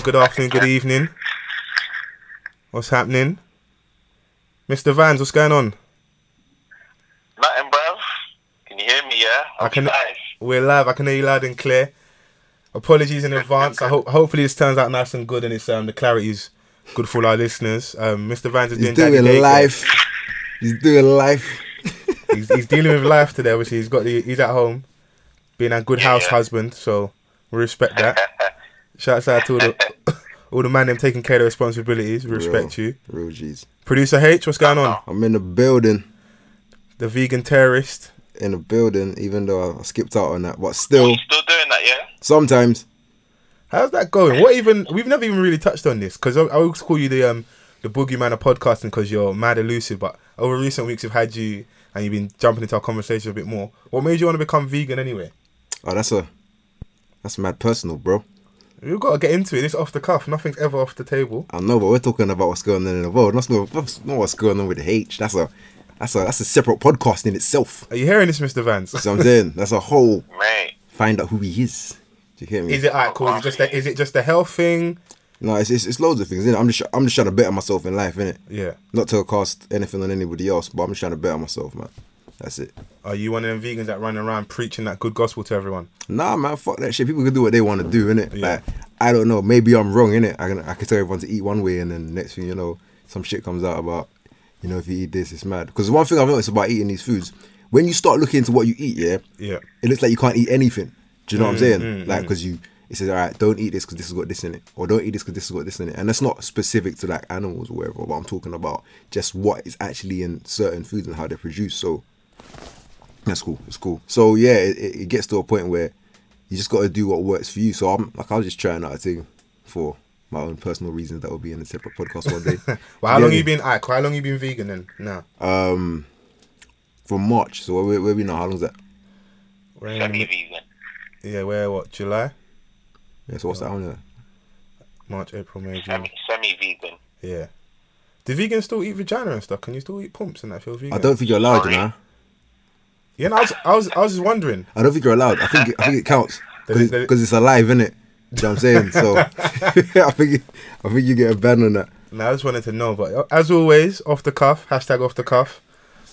cuff. Good morning, good afternoon, good evening. What's happening? Mr. Vans, what's going on? Nothing, bruv. Can you hear me? Yeah. I I'm can- live. We're live. I can hear you loud and clear. Apologies in advance. I hope hopefully this turns out nice and good and it's um the clarity's good for all our listeners. Um, Mr. Vans is He's doing, daddy doing daycare. life. He's doing life. He's, he's dealing with life today. Obviously, he's got the he's at home, being a good house Yeah. husband. So we respect that. Shouts out to all the all the man them taking care of their responsibilities. We respect Real, you. Real G's. Producer H, what's going on? I'm in the building. The vegan terrorist. In the building, even though I skipped out on that, but still, You still doing that? Yeah. sometimes. How's that going? What even? We've never even really touched on this because I, I always call you the um the boogeyman of podcasting because you're mad elusive. But over recent weeks, we've had you and you've been jumping into our conversation a bit more. What made you want to become vegan anyway? Oh, that's a that's mad personal, bro. We've got to get into it. It's off the cuff. Nothing's ever off the table. I know, but we're talking about what's going on in the world. That's not, that's not what's going on with the H. That's a that's a that's a separate podcast in itself. Are you hearing this, Mr. Vance? So I'm saying that's a whole Mate. find out who he is. Do you hear me? Is it alright? Cool. Is it just a, is it just a health thing? No, it's, it's it's loads of things. Innit? I'm just I'm just trying to better myself in life, innit? Yeah. Not to cast anything on anybody else, but I'm just trying to better myself, man. That's it. Are you one of them vegans that run around preaching that good gospel to everyone? Nah, man, fuck that shit. People can do what they want to do, innit? Yeah. Like, I don't know. Maybe I'm wrong, innit? I can I can tell everyone to eat one way, and then next thing you know, some shit comes out about, you know, if you eat this, it's mad. Because one thing I've noticed about eating these foods, when you start looking into what you eat, yeah, Yeah. it looks like you can't eat anything. Do you know what I'm Mm, saying? mm, like, mm. because you, it says, all right, don't eat this because this has got this in it, or don't eat this because this has got this in it, and that's not specific to like animals or whatever. But I'm talking about just what is actually in certain foods and how they're produced. So that's cool. It's cool. So yeah, it, it it gets to a point where you just got to do what works for you. So I'm like, I was just trying out a thing for my own personal reasons that will be in a separate podcast one day. Well, how Yeah, long yeah. you been? Alright, how long you been vegan then? Now. Um, from March. So where, where we now? How long's that? We're in- Semi-vegan. yeah, where what? July, Yeah. So what's that? How long? March, April, May, June. Semi semi-vegan. Yeah. Do vegans still eat vagina and stuff? Can you still eat pumps and that feel vegan? I don't think you're allowed, you know. Yeah, no, I was, I was, I was just wondering. I don't think you're allowed. I think I think it counts Does it- because it's alive, innit? Do you know what I'm saying? So I think I think you get a ban on that. No, I just wanted to know. But uh, as always, off the cuff, hashtag off the cuff.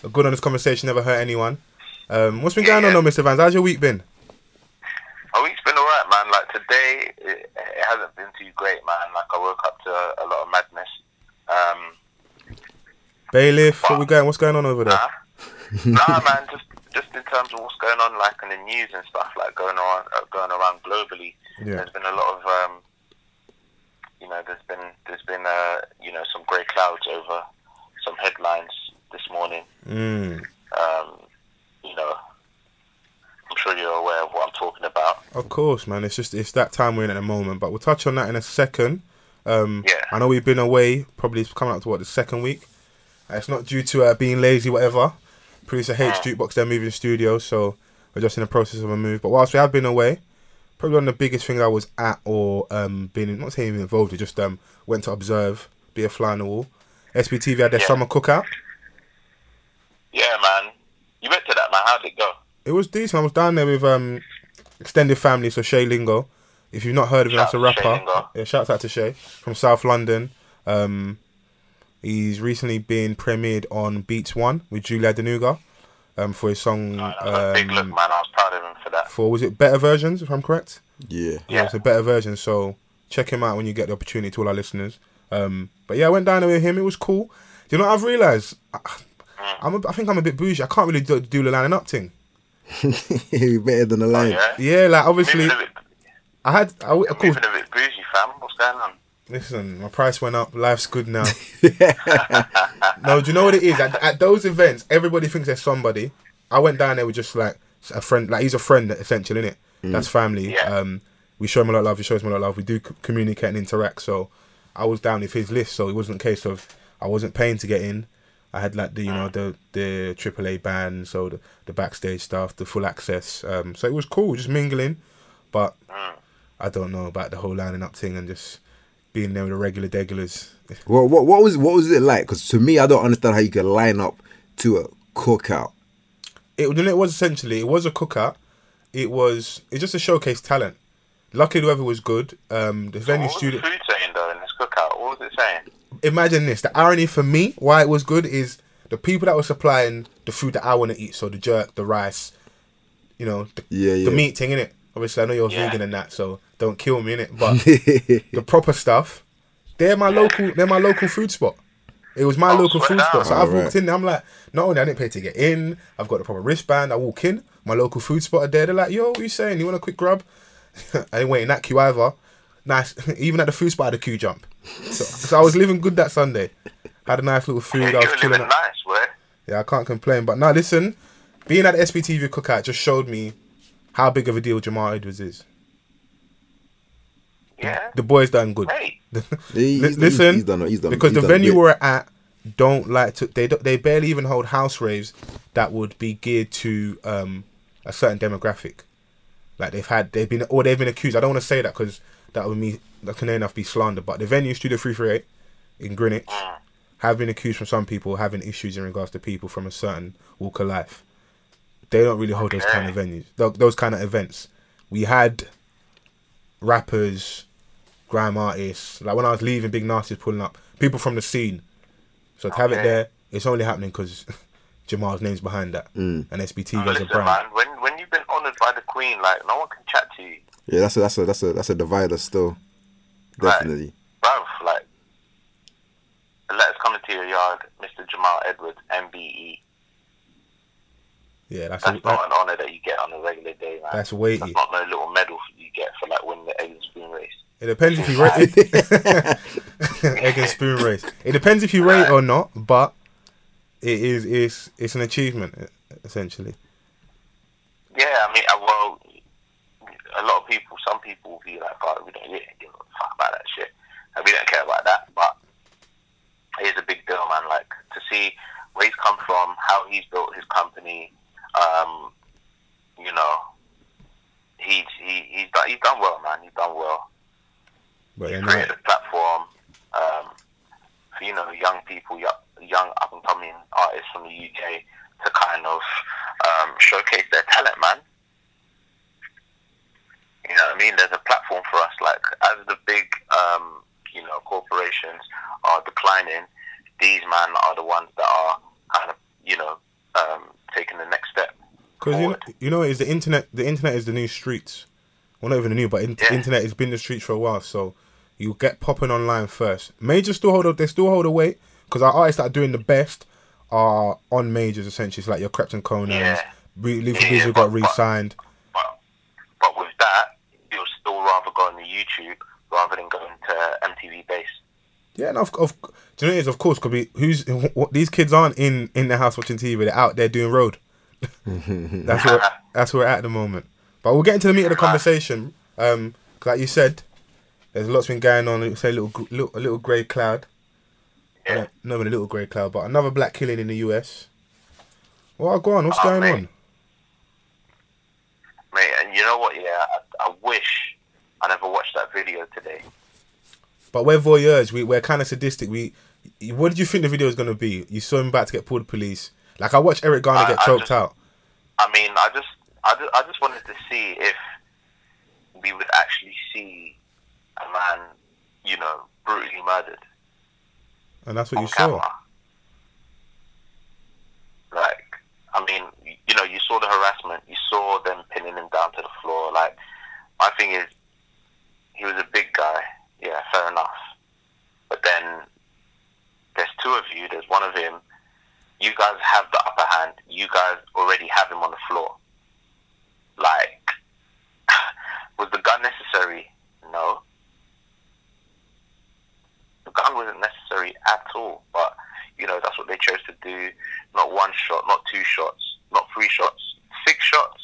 A good honest conversation never hurt anyone. Um, what's been going on, though, Mr. Vans? How's your week been? My week's been alright, man. Like today, it, it hasn't been too great, man. Like I woke up to a, a lot of madness. Um, Bailiff, what we going? What's going on over there? nah, nah, man. Just just in terms of what's going on, like in the news and stuff, like going around, uh, going around globally. Yeah. There's been a lot of, um, you know, there's been there's been uh, you know some grey clouds over some headlines this morning. Mm. Um, you know, I'm sure you're aware of what I'm talking about. Of course, man. It's just it's that time we're in at the moment. But we'll touch on that in a second. Um, Yeah. I know we've been away. Probably it's coming up to what the second week. Uh, it's not due to uh, being lazy, whatever. Producer H Jukebox, they're moving studios, so we're just in the process of a move. But whilst we have been away, probably one of the biggest things I was at or um, been not saying involved, with, just um, went to observe, be a fly on the wall. SBTV had their Yeah. summer cookout. Yeah, man. You went to that, man. How'd it go? It was decent. I was down there with um extended family, so Shay Lingo. If you've not heard of him, that's a Shout out to Shay rapper. Yeah, shouts out to Shay from South London. Um, he's recently been premiered on Beats One with Julie Adenuga um, for his song. That was a big look, Um, man. I was proud of him for that. for was it better versions? If I'm correct. Yeah. Yeah, Yeah. it's a better version. So check him out when you get the opportunity to all our listeners. Um, but yeah, I went down there with him. It was cool. Do you know what I've realised? I, I'm a, I think I'm a bit bougie. I can't really do, do the lining up thing. You're better than the line. Yeah. Yeah, like obviously a bit, I had. I, of course, a bit bougie, fam. What's going on? Listen, my price went up. Life's good now. no, do you know what it is? At, at those events, everybody thinks they're somebody. I went down there with just like a friend. Like he's a friend, essentially, innit? That's family. Yeah. Um, we show him a lot of love. He shows him a lot of love. We do c- communicate and interact. So I was down with his list. So it wasn't a case of I wasn't paying to get in. I had like the you know the the AAA band, so the, the backstage stuff, the full access. Um, so it was cool, just mingling. But I don't know about the whole lining up thing and just being there with the regular degulars. What, what what was what was it like? Because to me, I don't understand how you can line up to a cookout. It it was essentially it was a cookout. It was it's just to showcase talent. Luckily, the weather was good. Um, the venue what was studio. the food saying though in this cookout? What was it saying? Imagine this. The irony for me, why it was good, is the people that were supplying the food that I want to eat. So the jerk, the rice, you know, the, Yeah, the meat thing in it. Obviously, I know you're Yeah. vegan and that, so don't kill me in it. But the proper stuff, they're my local. They're my local food spot. It was my Oh, local food down. spot. So Oh, I've right. walked in. there, I'm like, not only I didn't pay to get in, I've got the proper wristband. I walk in, my local food spot are there. They're like, yo, what you saying? You want a quick grub? I didn't wait in that queue either. Nice. Even at the food spot, I had a queue jump. So, so I was living good that Sunday. Had a nice little food. Yeah, I you was were chilling. living nice, boy. Yeah, I can't complain. But now listen, being at the SBTV cookout just showed me how big of a deal Jamal Edwards is. Yeah. The boy's done good. Hey. He- he's, listen, he's done. He's done because he's the done venue great. we're at don't like to. They don't, they barely even hold house raves that would be geared to um, a certain demographic. Like they've had, they've been, or they've been accused. I don't want to say that because that would me that can enough be slander. But the venue Studio Three Three Eight in Greenwich have been accused from some people having issues in regards to people from a certain walk of life. They don't really hold those kind of venues, those kind of events. We had rappers, grime artists. Like when I was leaving, Big Narstie's pulling up people from the scene. So to have it there, it's only happening because Jamal's name's behind that, Mm. and SBT as a brand. man. When when you've been honoured by the Queen, like no one can chat to you, Yeah, that's a that's a that's a that's a divider still. Right. Definitely. bruv. Like, a letter's coming to your yard, Mr. Jamal Edwards, MBE. Yeah, that's That's a, not an honour that you get on a regular day, man. that's weighty. That's not no little medal you get for like winning the egg and spoon race. It depends if you rate egg and spoon race. It depends if you rate or not, but it is it's it's an achievement essentially. Yeah, I mean, uh, well, a lot of people, some people will be like, "God, we don't really give a fuck about that shit, and we don't care about that." But it is a big deal, man. Like to see where he's come from, how he's built his company. Um, you know, he's he, he's done he's done well, man. He's done well. But He's created like, a platform um, for you know young people, young, young up and coming artists from the UK to kind of um, showcase their talent, man. You know what I mean? There's a platform for us. Like as the big, um, you know, corporations are declining, these man are the ones that are kind of, you know, um, taking the next step. because you know, you know is the internet. The internet is the new streets. Well, not even the new, but in- Yeah. internet has been the streets for a while. So you get popping online first. Majors still hold. up. they still hold a weight because our artists that are doing the best are on majors essentially. It's like your Krept and Konans. Yeah. Re- Leafy Yeah, got but- re-signed. But, but with that, you'll still rather go on the YouTube rather than going to MTV base. Yeah, and of, of do you know what it is? Of course, could be who's what these kids aren't in in the house watching TV. They're out there doing road. that's where that's where we're at the moment. But we'll get into the meat of the conversation. Um, like you said, there's lots been going on. Say a little little a little grey cloud. Yeah. Uh, Not even a little grey cloud, but another black killing in the US. Well, go on. What's Oh, going mate. on? Mate, and you know what? Yeah, I, I wish I never watched that video today. But we're voyeurs. We we're kind of sadistic. We. What did you think the video was gonna be? You saw him about to get pulled police. Like I watched Eric Garner I- get I choked just- out. I mean, I just, I just, I just wanted to see if we would actually see a man, you know, brutally murdered And that's what you saw. Like, I mean, you know, you saw the harassment, you saw them pinning him down to the floor. Like, my thing is, he was a big guy. Yeah, fair enough. But then there's two of you. There's one of him. You guys have the upper hand. You guys already have him on the floor. Like, was the gun necessary? No. The gun wasn't necessary at all. But you know, that's what they chose to do. Not one shot, not two shots, not three shots, six shots.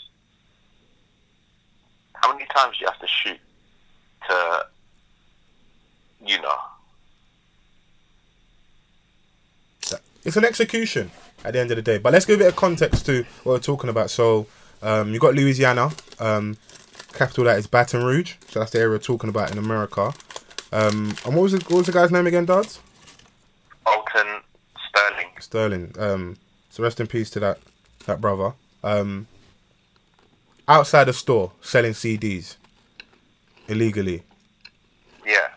How many times do you have to shoot to, you know? it's an execution at the end of the day. But let's give it a bit of context to what we're talking about. So um, you got Louisiana, um, capital that is Baton Rouge. So that's the area we're talking about in America. Um, and what was the, what was the guy's name again, Darts? Alton Sterling. Sterling. Um, so rest in peace to that that brother. Um, outside the store selling CDs illegally. Yeah.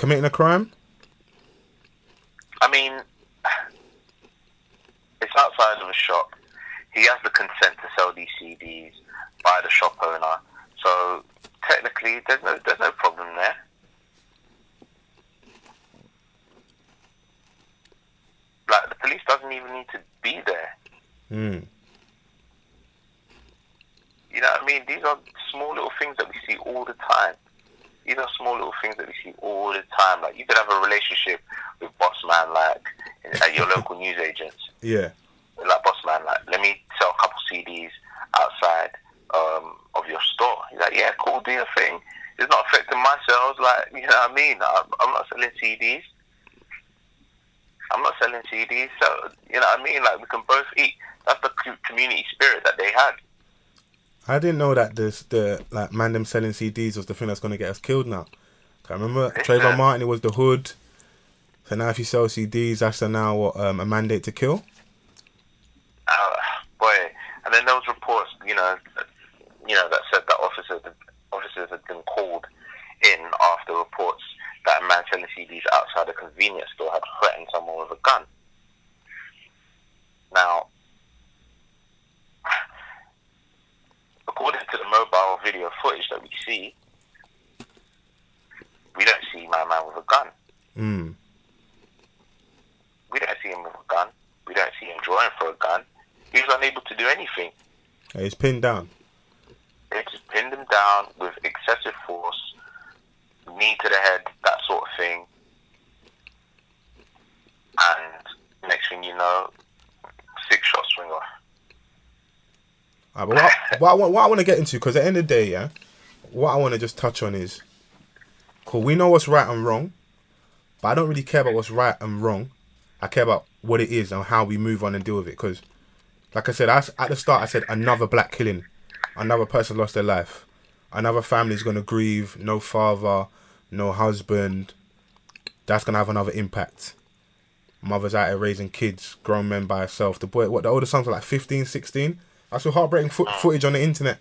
Committing a crime? I mean, it's outside of a shop. He has the consent to sell these CDs by the shop owner. So technically, there's no there's no problem there. Like the police doesn't even need to be there. Mm. You know what I mean? These are small little things that we see all the time. These are small little things that we see all the time. Like you could have a relationship with boss man, like at your local news agents. Yeah. Like boss man, like let me sell a couple CDs outside um, of your store. He's like, yeah, cool, do your thing. It's not affecting my sales. Like you know what I mean? I'm, I'm not selling CDs. I'm not selling CDs. So you know what I mean? Like we can both eat. That's the co- community spirit that they had. I didn't know that this the like man them selling CDs was the thing that's gonna get us killed now. I remember. Trayvon Martin it was the hood. So now if you sell CDs, that's a now what, um, a mandate to kill. uh, boy, and then there was reports, you know, that, you know that said that officers officers had been called in after reports that a man selling CDs outside a convenience store had threatened someone with a gun. Now, according to the mobile video footage that we see, we don't see my man with a gun. Mm. We don't see him with a gun. We don't see him drawing for a gun. He was unable to do anything. He's pinned down. They just pinned him down with excessive force, knee to the head, that sort of thing. And next thing you know, six shots ring off. Ah, but what, what, I, want- what I want to get into, because at the end of the day, yeah, what I want to just touch on is, cool, we know what's right and wrong, but I don't really care about what's right and wrong. I care about what it is and how we move on and deal with it. Because, like I said, I, at the start, I said another black killing, another person lost their life, another family's gonna grieve, no father, no husband. That's gonna have another impact. Mother's out here raising kids, grown men by herself. The boy, what the older sons are like 15, 16. I saw heartbreaking fo- footage on the internet.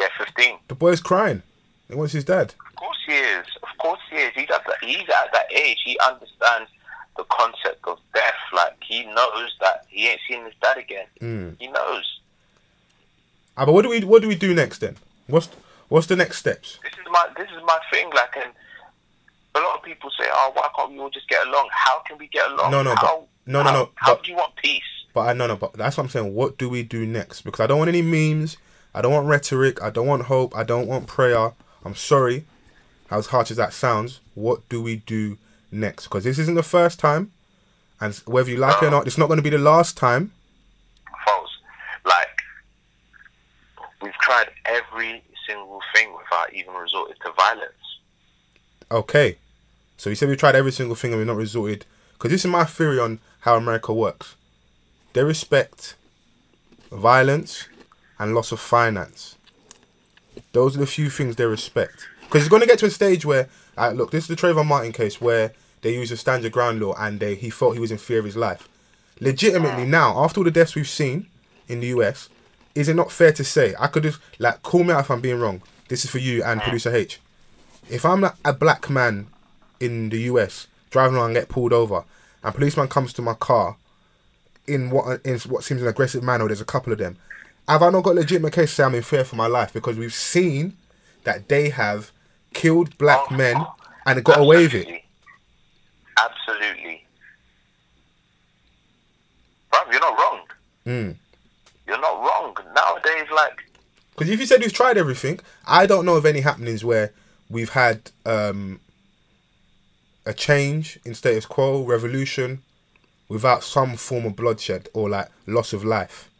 Yeah, 15. The boy's crying. He wants his dad. Of course he is. Of course he is. He's at, the, he's at that age. He understands the concept of death. Like, he knows that he ain't seeing his dad again. Mm. He knows. Ah, but what do we what do we do next then? What's what's the next steps? this is my this is my thing. Like, and a lot of people say, "Oh, why can't we all just get along? How can we get along? No, no, but- how, no, no, how, no, How but- do you want peace? But I no no. But that's what I'm saying. What do we do next? Because I don't want any memes. I don't want rhetoric. I don't want hope. I don't want prayer. I'm sorry, as harsh as that sounds. What do we do next? Because this isn't the first time, and whether you like it or not, it's not going to be the last time. False. Like, we've tried every single thing without even resorting to violence. Okay. So you said we tried every single thing and we've not resorted. Because this is my theory on how America works. They respect violence and loss of finance. Those are the few things they respect. Because it's going to get to a stage where, uh, look, this is the Trayvon Martin case where they used a stand your ground law and they he thought he was in fear of his life. Legitimately now, after all the deaths we've seen in the US, is it not fair to say I could just like call me out if I'm being wrong? This is for you and producer H. If I'm like, a black man in the US driving around and get pulled over, and policeman comes to my car in what in what seems an aggressive manner, there's a couple of them. Have I not got a legitimate case to say I'm in fear for my life because we've seen that they have killed black Oh, men and got away with it? Absolutely. Absolutely. Bruv, you're not wrong. Mm. You're not wrong. Nowadays, like, Because if you said we've tried everything, I don't know of any happenings where we've had um, a change in status quo, revolution, without some form of bloodshed or like loss of life.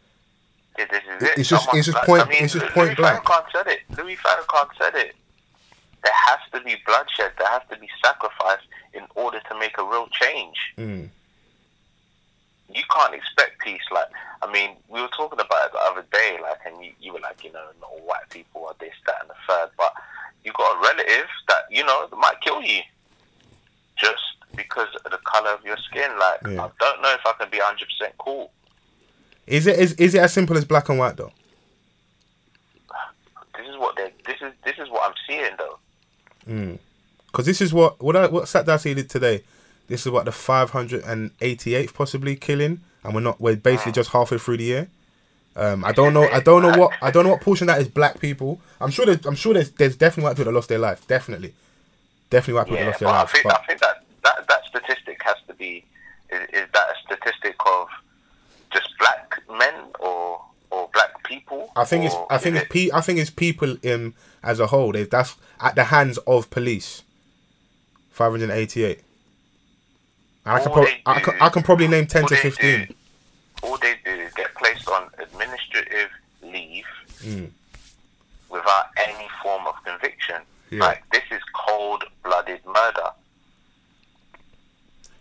This is it. It's just- Someone- it's just like, point- I mean, it's just Louis point blank. Farrakhan said it. Louis Farrakhan said it. There has to be bloodshed. There has to be sacrifice in order to make a real change. Mm. You can't expect peace. Like, I mean, we were talking about it the other day. Like, and you, you were like, you know, not all white people are this, that, and the third. But you got a relative that you know that might kill you just because of the color of your skin. Like, Yeah. I don't know if I can be hundred percent cool. Is it is, is it as simple as black and white though? this is what they this is this is what I'm seeing though. Because this is what what I, what Sat did today. This is what the 588th possibly killing, and we're not we're basically just halfway through the year. Um, I don't know. I don't know what I don't know what portion that is black people. I'm sure there's I'm sure there's there's definitely white people that lost their life. Definitely, definitely white people that lost their I lives. think But I think that, that that statistic has to be is, is that a statistic of just black men or or black people? I think it's I think it's it- pe- I think it's people in as a whole. They, that's at the hands of police. 588. And I can, I, can, I can probably name 10 all to 15. do- all they do is get placed on administrative leave Mm. without any form of conviction. Yeah. Like this is cold-blooded murder.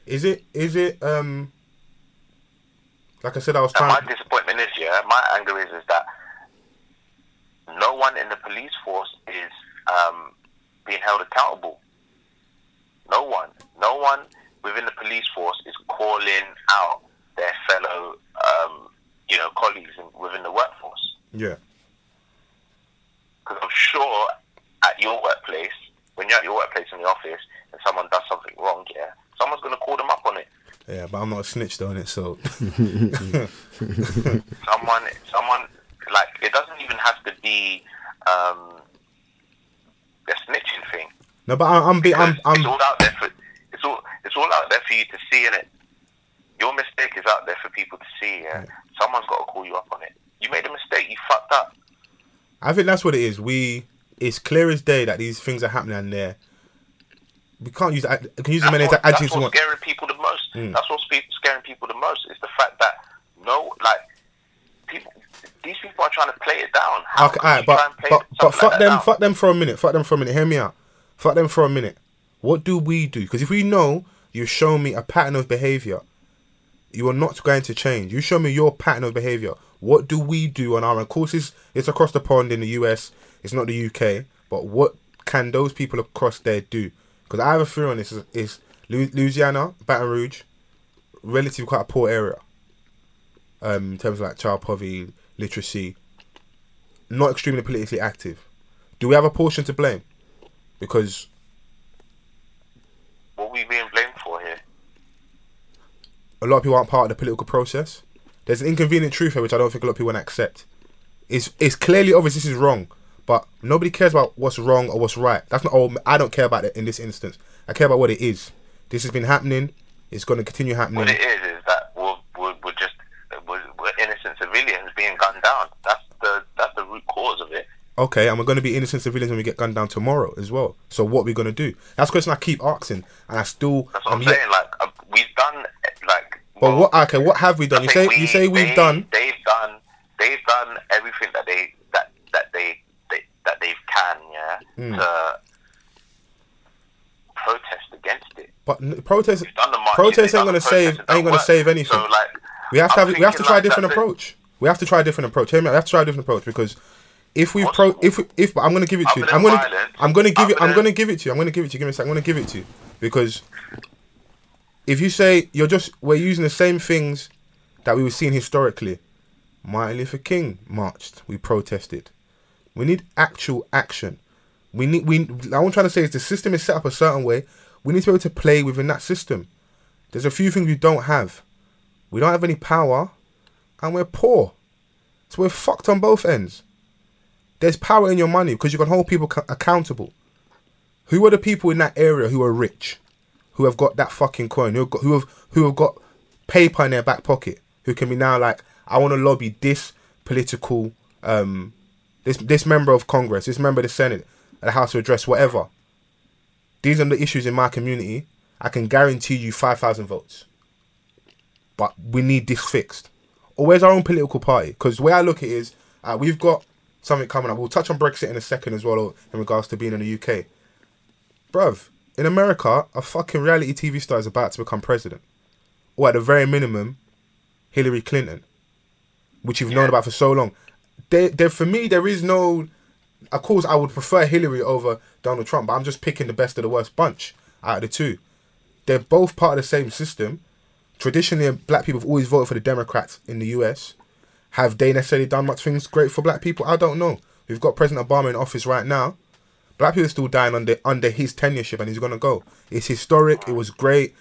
Is it is it um like I said I was trying. And my disappointment is, yeah, my anger is, is that no one in the police force is um, being held accountable. No one, no one within the police force is calling out their fellow, um, you know, colleagues in, within the workforce. yeah. Because I'm sure at your workplace, when you're at your workplace in the office, and someone does something wrong, yeah, someone's going to call them up on it. Yeah, but I'm not a snitch though, on it, so someone someone like it doesn't even have to be um the snitching thing. No, but I, I'm be I'm I'm it's all out there for it's all it's all out there for you to see in it. Your mistake is out there for people to see, yeah. Someone's gotta call you up on it. You made a mistake, you fucked up. I think that's what it is. We it's clear as day that these things are happening and there. We can't use I can use as many what, adjectives that's we what's scaring people the most. Mm. That's what's scaring people the most is the fact that no like people these people are trying to play it down. How Okay, you but try and play but but fuck like them, down? fuck them for a minute, fuck them for a minute. Hear me out. Fuck them for a minute. What do we do? Because if we know you've shown me a pattern of behavior, you are not going to change. You show me your pattern of behavior. What do we do on our own? Of course, it's, it's across the pond in the US. It's not the UK. But what can those people across there do? Because I have a fear on this. Is, is Louisiana, Baton Rouge, relatively quite a poor area. Um, in terms of like child poverty, literacy, not extremely politically active. Do we have a portion to blame? Because What are we being blamed for here? a lot of people aren't part of the political process. There's an inconvenient truth here which I don't think a lot of people want to accept. It's it's clearly obvious this is wrong, but nobody cares about what's wrong or what's right. That's not all. I don't care about it in this instance. I care about what it is. This has been happening. It's going to continue happening. What it is is that we're, we're, we're just we're, we're innocent civilians being gunned down. That's the that's the root cause of it. Okay, and we're going to be innocent civilians when we get gunned down tomorrow as well. So what are we going to do? That's the question I keep asking, and I still. That's what I'm, yet- saying. Like uh, we've done like. But well, what? Okay, what have we done? You say think you say we've they- done. They've done. They've done everything that they that that they, they that they can. Yeah. Hmm. To protest against it. But n- protest, We've done the marches, protest ain't gonna save, ain't gonna work. save anything. So like. We have to have, we have to try a different approach. We have to try a different approach. Me out, We have to try a different approach because if we pro, if we, if I'm gonna give it to you, I'm gonna violence, I'm gonna give it I'm gonna give it to you. I'm gonna give it to you. Give me a sec. I'm gonna give it to you because if you say you're just we're using the same things that we were seeing historically. Martin Luther King marched. We protested. We need actual action. We need we. I'm trying to say is the system is set up a certain way. We need to be able to play within that system. There's a few things we don't have. We don't have any power, and we're poor. So we're fucked on both ends. There's power in your money because you can hold people co- accountable. Who are the people in that area who are rich, who have got that fucking coin, who have got, who have who have got paper in their back pocket, who can be now like, I want to lobby this political, um, this this member of Congress, this member of the Senate, the House of Address, whatever. These are the issues in my community. I can guarantee you five thousand votes. But we need this fixed. Or where's our own political party? Because the way I look at it is, uh, we've got something coming up. We'll touch on Brexit in a second as well in regards to being in the UK. Bruv, in America, a fucking reality TV star is about to become president. Or at the very minimum, Hillary Clinton, which you've known about for so long. There, there, for me, there is no. Of course, I would prefer Hillary over Donald Trump, but I'm just picking the best of the worst bunch out of the two. They're both part of the same system. Traditionally, black people have always voted for the Democrats in the US. Have they necessarily done much things great for black people? I don't know. We've got President Obama in office right now. Black people are still dying under under his tenureship, and he's gonna go. It's historic. It was great.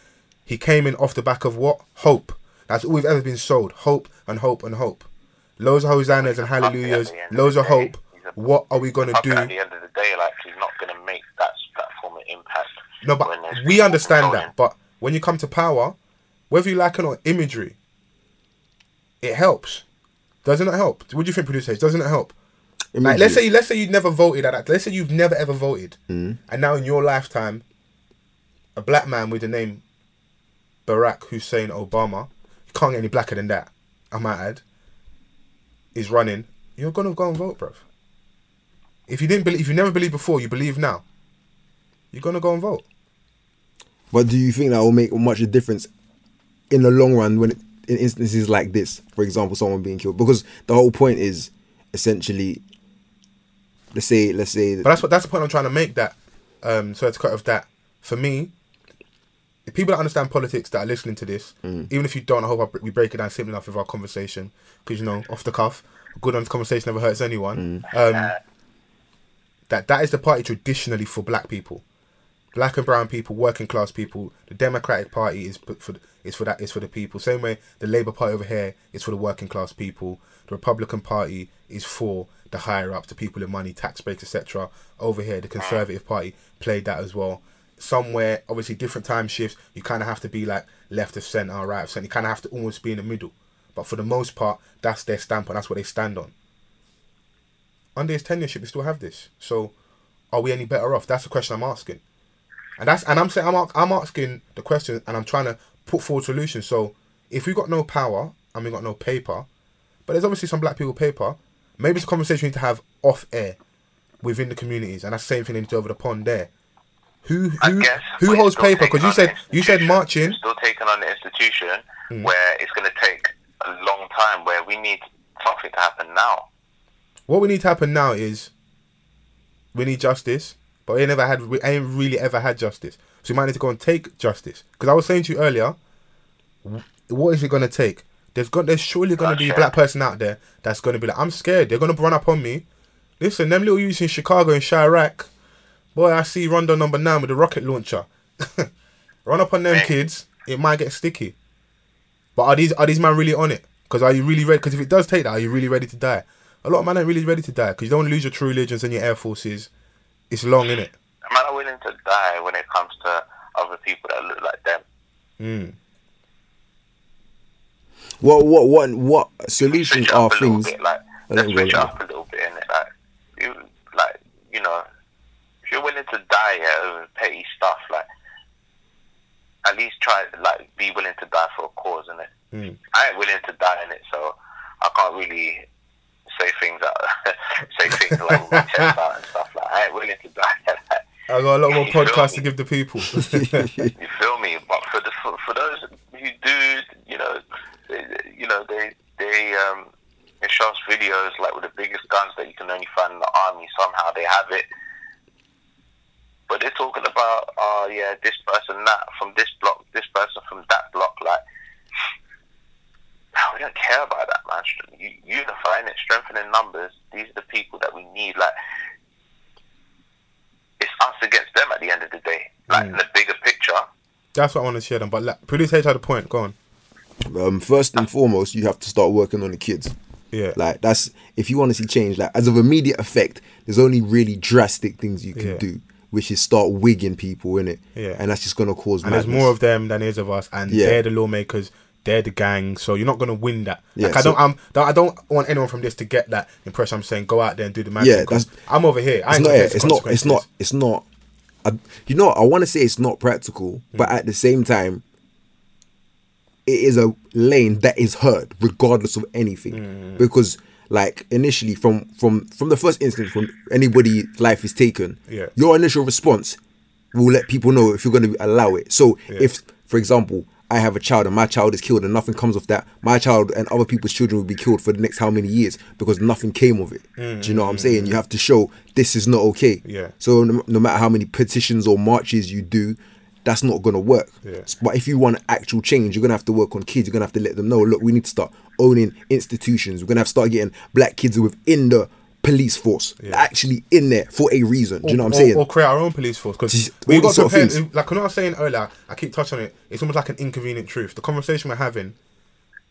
He came in off the back of what hope. That's all we've ever been sold: hope and hope and hope. Loads of hosannas and hallelujahs. Loads of hope. What are we gonna do? At the end of the day, like he's not going to make that that form of impact. No, but we understand that. But when you come to power, whether you like it or imagery, it helps. Doesn't it help? What do you think, producer? Doesn't it help? Like, let's say let's say you never voted at that. Let's say you've never ever voted, hmm. and now in your lifetime, a black man with the name Barack Hussein Obama, you can't get any blacker than that. I might add, is running. You're gonna go and vote, bruv. If you didn't believe, if you never believed before, you believe now. You're gonna go and vote. But do you think that will make much of a difference in the long run when it, in instances like this, for example, someone being killed? Because the whole point is essentially, let's say, let's say, But that's what that's the point I'm trying to make. That um, so it's kind of that for me. The people that understand politics that are listening to this, even if you don't, I hope I, we break it down simply enough with our conversation. Because you know, off the cuff, a good honest conversation never hurts anyone. Um, that that is the party traditionally for black people, black and brown people, working class people. The Democratic Party is put for is for that is for the people. Same way the Labour Party over here is for the working class people. The Republican Party is for the higher ups, the people in money, tax breaks, etc. Over here, the Conservative Party played that as well. Somewhere, obviously, different time shifts. You kind of have to be like left of centre, right of centre. You kind of have to almost be in the middle. But for the most part, that's their stamp, and that's what they stand on under his tenureship, we still have this. So, are we any better off? That's the question I'm asking, and that's and I'm saying I'm I'm asking the question, and I'm trying to put forward solutions. So, if we got no power and we got no paper, but there's obviously some black people paper, maybe it's a conversation we need to have off air within the communities, and that's the same thing they need to do over the pond there. Who who who holds paper? Because you said you said marching. Still taking on the institution Hmm. where it's going to take a long time. Where we need something to happen now. What we need to happen now is we need justice, but we ain't never had we ain't really ever had justice. So we might need to go and take justice. Because I was saying to you earlier, what is it gonna take? There's got there's surely gonna be a black person out there that's gonna be like, I'm scared. They're gonna run up on me. Listen, them little youths in Chicago and Chiraq, boy, I see Rondo number nine with the rocket launcher. run up on them kids, it might get sticky. But are these are these man really on it? Because are you really ready? Because if it does take that, are you really ready to die? A lot of men ain't really ready to die because you don't want to lose your true religions and your air forces. It's long, innit? A man are willing to die when it comes to other people that look like them. Mm. what what what what solutions Switch it are up a little things? bit, like I let's don't switch up a little bit, innit? Like you, like you know, if you're willing to die yeah, over petty stuff, like at least try like be willing to die for a cause, innit? Mm. I ain't willing to die in it, so I can't really say things that say things like with my chest out and stuff. Like I ain't willing to die. Like, I got a lot more podcasts to give the people. you feel me? But for the for, for those who do, you know, they, you know, they they um they show us videos like with the biggest guns that you can only find in the army. Somehow they have it, but they're talking about, oh yeah, this person that from this block, this person from that block. Like, we don't care about that, man. U- Unifying it, strengthening numbers. These are the people that we need. Like, it's us against them at the end of the day. Like Mm. in the bigger picture. That's what I want to share them. But like, produce H had a point. Go on. Um, first and foremost, you have to start working on the kids. Yeah. Like that's if you want to see change. Like as of immediate effect, there's only really drastic things you can Yeah. do, which is start wigging people in it. Yeah. and that's just gonna cause. and there's more of them than there is of us, and Yeah. they're the lawmakers. They're the gang, so you're not gonna win that. Yeah, like I so- don't, I'm, I don't want anyone from this to get that impression. I'm saying go out there and do the magic. Yeah, that's- I'm over here. I It's not. face It's not. It's not. It's not. I, you know, I want to say it's not practical, but at the same time, it is a lane that is heard regardless of anything, Mm. because like initially from from from the first instance when anybody life is taken, Yeah. your initial response will let people know if you're going to allow it. So Yeah. if, for example, I have a child and my child is killed and nothing comes of that, my child and other people's children will be killed for the next how many years because nothing came of it. Do you mm. know what I'm saying? You have to show this is not okay. Yeah. So no, no matter how many petitions or marches you do, that's not gonna work. Yeah. But if you want actual change, you're gonna have to work on kids. You're gonna have to let them know. Look, we need to start owning institutions. We're gonna have to start getting black kids within the police force actually in there for a reason. Do you know what I'm or, saying? Or create our own police force because we all got these sort of prepared. things. Like when I was saying earlier, I keep touching on it. It's almost like an inconvenient truth. The conversation we're having,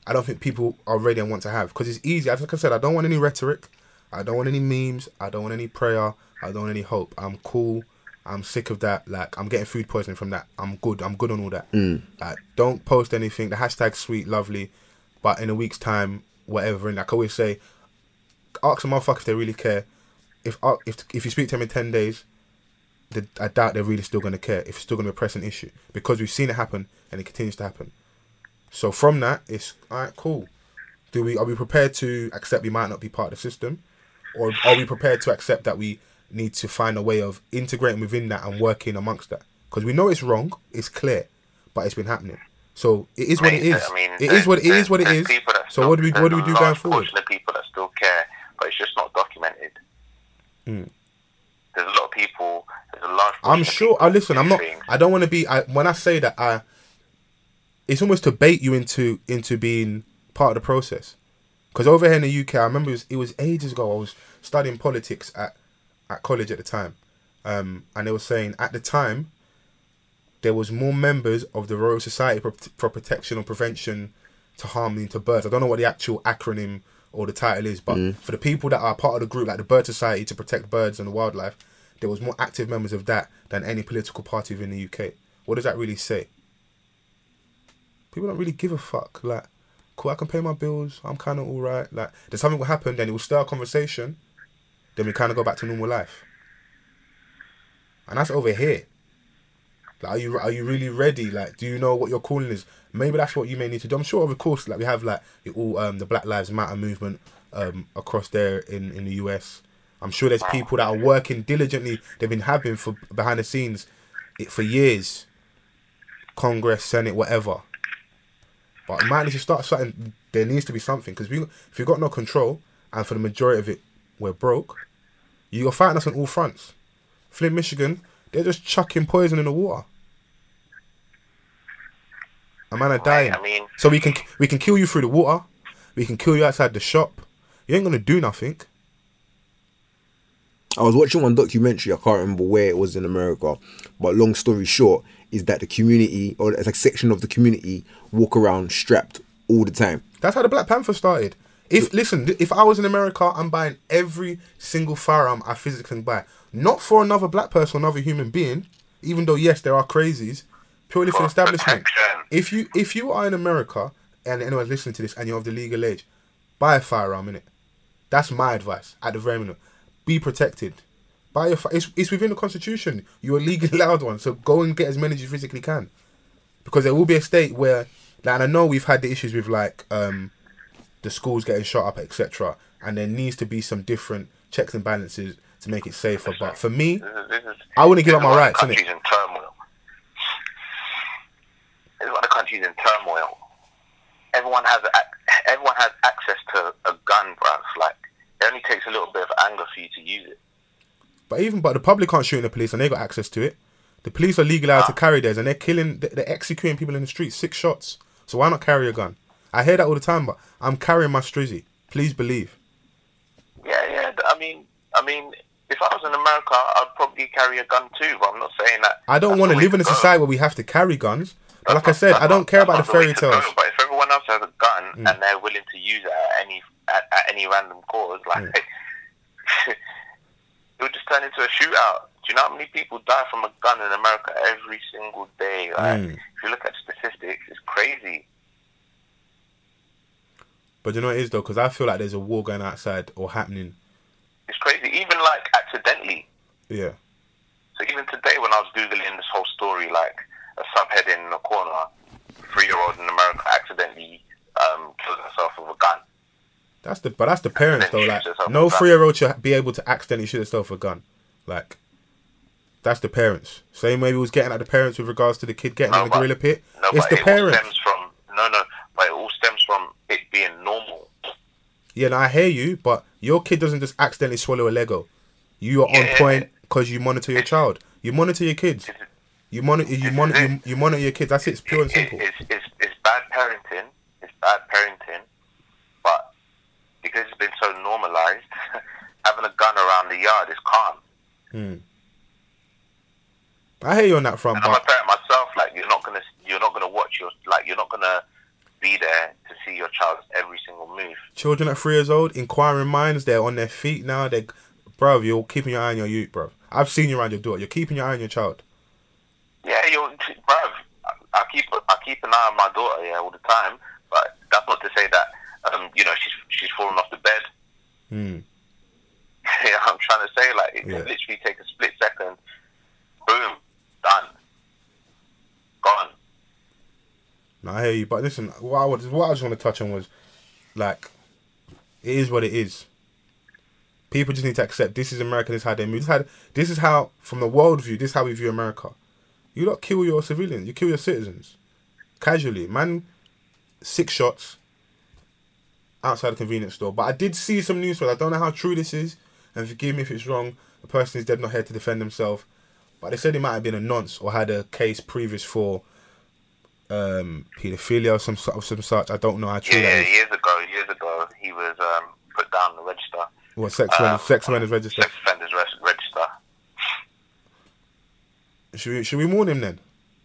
I don't think people are ready and want to have because it's easy. As like I said, I don't want any rhetoric. I don't want any memes. I don't want any prayer. I don't want any hope. I'm cool. I'm sick of that. Like I'm getting food poisoning from that. I'm good. I'm good on all that. Mm. Like don't post anything. The hashtag sweet lovely, but in a week's time, whatever. And like I always say, ask a motherfucker if they really care. If uh, if if you speak to them in ten days, the, I doubt they're really still going to care. If it's still going to be a press an issue because we've seen it happen and it continues to happen. So from that, it's all right. Cool. Do we are we prepared to accept we might not be part of the system, or are we prepared to accept that we need to find a way of integrating within that and working amongst that? Because we know it's wrong, it's clear, but it's been happening. So it is what it is. I mean, it is what it is. What it is. So what do we what do we do going forward? of people that still care, but it's just not documented. Hmm. There's a lot of people. There's a large. I'm sure. I listen. I'm not. think- I don't want to be. I, when I say that, I. It's almost to bait you into into being part of the process, because over here in the UK, I remember it was, it was ages ago. I was studying politics at at college at the time, um, and they were saying at the time there was more members of the Royal Society for, for Protection or Prevention to Harming to Birds. I don't know what the actual acronym or the title is, but mm. for the people that are part of the group, like the Bird Society to protect birds and the wildlife, there was more active members of that than any political party within the UK. What does that really say? People don't really give a fuck. Like, cool, I can pay my bills. I'm kind of all right. Like, there's something will happen, then it will stir a conversation. Then we kind of go back to normal life. And that's over here. Like, are you are you really ready? Like, do you know what your calling is? Maybe that's what you may need to do. I'm sure, of course, like we have like the all um the Black Lives Matter movement um across there in in the US. I'm sure there's people that are working diligently. They've been having for behind the scenes it for years. Congress, Senate, whatever. But might need to start something. There needs to be something because we, if you've got no control, and for the majority of it, we're broke. You're fighting us on all fronts. Flint, Michigan, they're just chucking poison in the water. A man are dying. I mean, So we can we can kill you through the water. We can kill you outside the shop. You ain't gonna do nothing. I was watching one documentary. I can't remember where it was in America, but long story short is that the community or it's like section of the community walk around strapped all the time. That's how the Black Panther started. If listen, if I was in America, I'm buying every single firearm I physically can buy, not for another black person, another human being. Even though yes, there are crazies, purely for For establishment. protection. If you if you are in America and anyone's listening to this and you're of the legal age, buy a firearm in it. That's my advice at the very minimum. Be protected. Buy a. fi- It's, it's within the constitution. You're a legally allowed one, so go and get as many as you physically can, because there will be a state where, like, and I know we've had the issues with like um, the schools getting shot up, etc. And there needs to be some different checks and balances to make it safer. But for me, this is, this is, I wouldn't give up my rights, country's in turmoil. This is why the country's in turmoil. Everyone has everyone has access to a gun, bruv. Like it only takes a little bit of anger for you to use it. But even but the public can't shoot in the police, and they got access to it. The police are legally allowed to ah. carry theirs, and they're killing, they're they're executing people in the streets, six shots. So why not carry a gun? I hear that all the time, but I'm carrying my strizzy. Please believe. Yeah, yeah. I mean, I mean, if I was in America, I'd probably carry a gun too. But I'm not saying that. I don't want to live in a go. society where we have to carry guns. But like I said, I don't that's care about the fairy go. tales. Mm. But if everyone else has a gun and they're willing to use it at any at, at any random cause, like Mm. it would just turn into a shootout. Do you know how many people die from a gun in America every single day? Like, Mm. if you look at statistics, it's crazy. But you know what it is though, because I feel like there's a war going outside or happening. It's crazy. Even like accidentally. Yeah. So even today, when I was googling this whole story, like a subheading in the corner, three-year-old in America accidentally um, killed herself with a gun. That's the but that's the parents though. Like no with a gun. three year old should be able to accidentally shoot herself with a gun. Like that's the parents. Same way we was getting at the parents with regards to the kid getting No, in the but- gorilla pit. No, it's the it all parents. stems from no, no, but it all stems it being normal. Yeah, no, I hear you, but your kid doesn't just accidentally swallow a Lego. You are on point because you monitor your child. You monitor your kids. You monitor you monitor you, you monitor your kids. That's it. It's pure and simple. it's, it's, it's bad parenting. It's bad parenting, but because it's been so normalized, having a gun around the yard is calm. Hmm. I hear you on that front, And I'm a parent myself. Like you're not gonna you're not gonna watch your like you're not gonna be there to see your child's every single move. children at three years old, inquiring minds, they're on their feet now. They, bro, you're keeping your eye on your youth, bro. I've seen you around your daughter. You're keeping your eye on your child. Yeah, you're, bruv. I, keep I keep an eye on my daughter yeah all the time, but that's not to say that um you know she's she's fallen off the bed. Hmm. yeah, I'm trying to say like it Yeah. can literally take a split second. Boom, done, gone. No, I hear you, but listen, what I, what I just want to touch on was, like, it is what it is. People just need to accept this is America. This is how they move. This, is how, this is how, from the world view, this is how we view America. You don't kill your civilians. You kill your citizens, casually. Man, six shots outside a convenience store. But I did see some news. But I don't know how true this is, and forgive me if it's wrong. The person is dead, not here to defend himself. But they said he might have been a nonce or had a case previous for um, paedophilia or some sort of some such. I don't know how true Yeah, that is. years ago, years ago, he was um, put down the register, What sex offenders, sex offenders register? sex offenders res- register. Should we should we warn him then?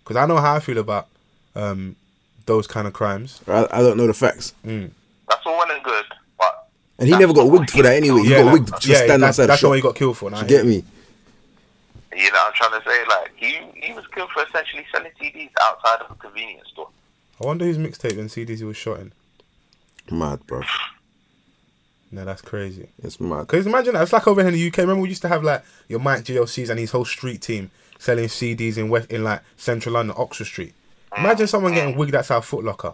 Because I know how I feel about um, those kind of crimes. I, I don't know the facts. That's all well and good, but And he never got not wigged for that anyway. He Yeah, got that- wigged just yeah, standing that's, outside the that's shop. what he got killed for. Now, You get me? You know, what I'm trying to say like he he was killed for essentially selling CDs outside of a convenience store. I wonder whose mixtape and CDs he was shot in. Mad, bro. No, that's crazy. It's mad. Because imagine that. It's like over here in the UK. Remember we used to have like your Mike GLCs and his whole street team selling CDs in West in like Central London, Oxford Street. Imagine someone getting wigged outside Foot Locker.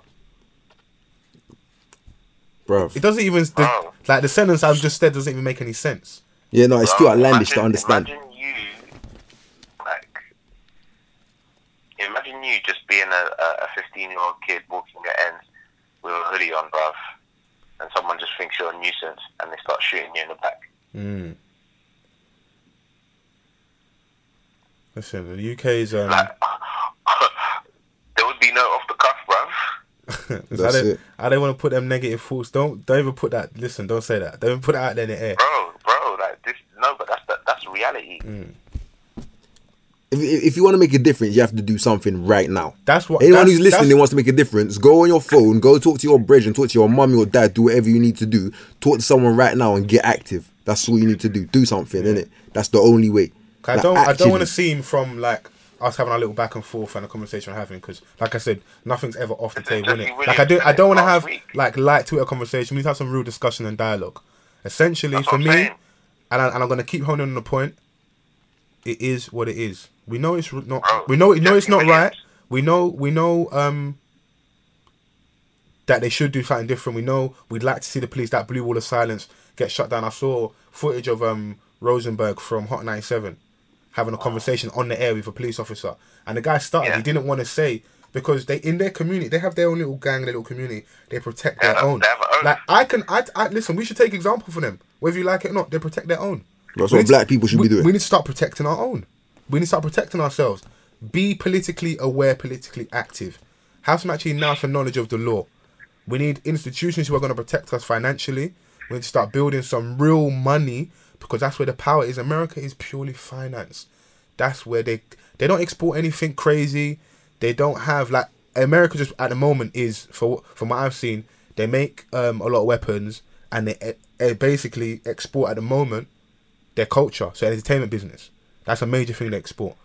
Bro. It doesn't even the, like the sentence I've just said doesn't even make any sense. Yeah, no, it's too Bro, outlandish to understand. Imagine you, like, imagine you just being a a 15 year old kid walking at ends with a hoodie on, bruv, and someone just thinks you're a nuisance and they start shooting you in the back. Mm. Listen, the UK is um, Like, there would be no off the cuff, bruv. it's how That's they, it. how they want to put them negative thoughts. Don't don't even put that. Listen, don't say that. Don't even put it out there in the air. Bro, bro, like this. No, but that's that, that's reality. Mm. If, if if you want to make a difference, you have to do something right now. That's what Anyone that's- who's listening that's- and wants to make a difference, go on your phone, go talk to your brethren, talk to your mum or dad, do whatever you need to do. Talk to someone right now and get active. That's all you need to do. Do something, innit? That's the only way. 'Cause I don't. I don't want to actively. seem from like us having a little back and forth and a conversation we're having because, like I said, nothing's ever off the table. Jesse innit? Williams Like I do. I don't want to have week. like light Twitter conversation. We need to have some real discussion and dialogue. Essentially, That's for me, and, I, and I'm gonna keep honing on the point. It is what it is. We know it's not. Bro, we know. We know it's not Williams. right. We know. We know. Um. That they should do something different. We know we'd like to see the police that blue wall of silence get shut down. I saw footage of um Rosenberg from Hot 97 having a conversation on the air with a police officer, and the guy started. Yeah. He didn't want to say because they in their community they have their own little gang, their little community. They protect They their have- own. their own. Like I can, I, I listen. We should take example from them, whether you like it or not. They protect their own. That's We what black to- people should we, be doing. We need to start protecting our own. We need to start protecting ourselves. Be politically aware, politically active. Have some actually now some knowledge of the law. We need institutions who are going to protect us financially. We need to start building some real money because that's where the power is. America is purely finance. That's where they they don't export anything crazy. They don't have like America just at the moment is for from what I've seen. They make um, a lot of weapons and they uh, basically export at the moment their culture, so entertainment business. That's a major thing they export.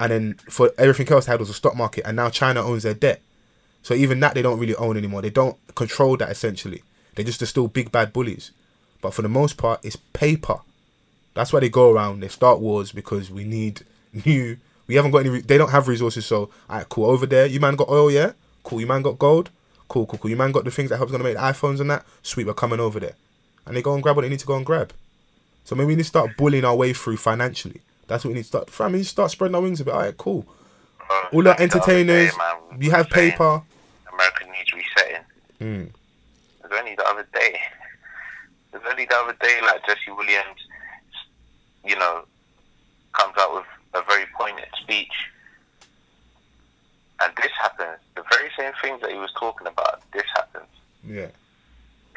And then for everything else, they had was a stock market, and now China owns their debt. So even that they don't really own anymore. They don't control that essentially. They're just still big bad bullies. But for the most part, it's paper. That's why they go around. They start wars because we need new. We haven't got any. They don't have resources. So, alright, cool. Over there, you man got oil, yeah. Cool. You man got gold. Cool, cool, cool. You man got the things that helps gonna make iPhones and that. Sweet, we're coming over there, and they go and grab what they need to go and grab. So maybe we need to start bullying our way through financially. That's what we need to start. Fam, we need to start spreading our wings a bit. All right, cool. Uh, All our the day, entertainers, man, we have saying paper. America needs resetting. Mm. It was only the other day. It was only the other day, like Jesse Williams, you know, comes out with a very poignant speech. And this happens. The very same things that he was talking about, this happens. Yeah.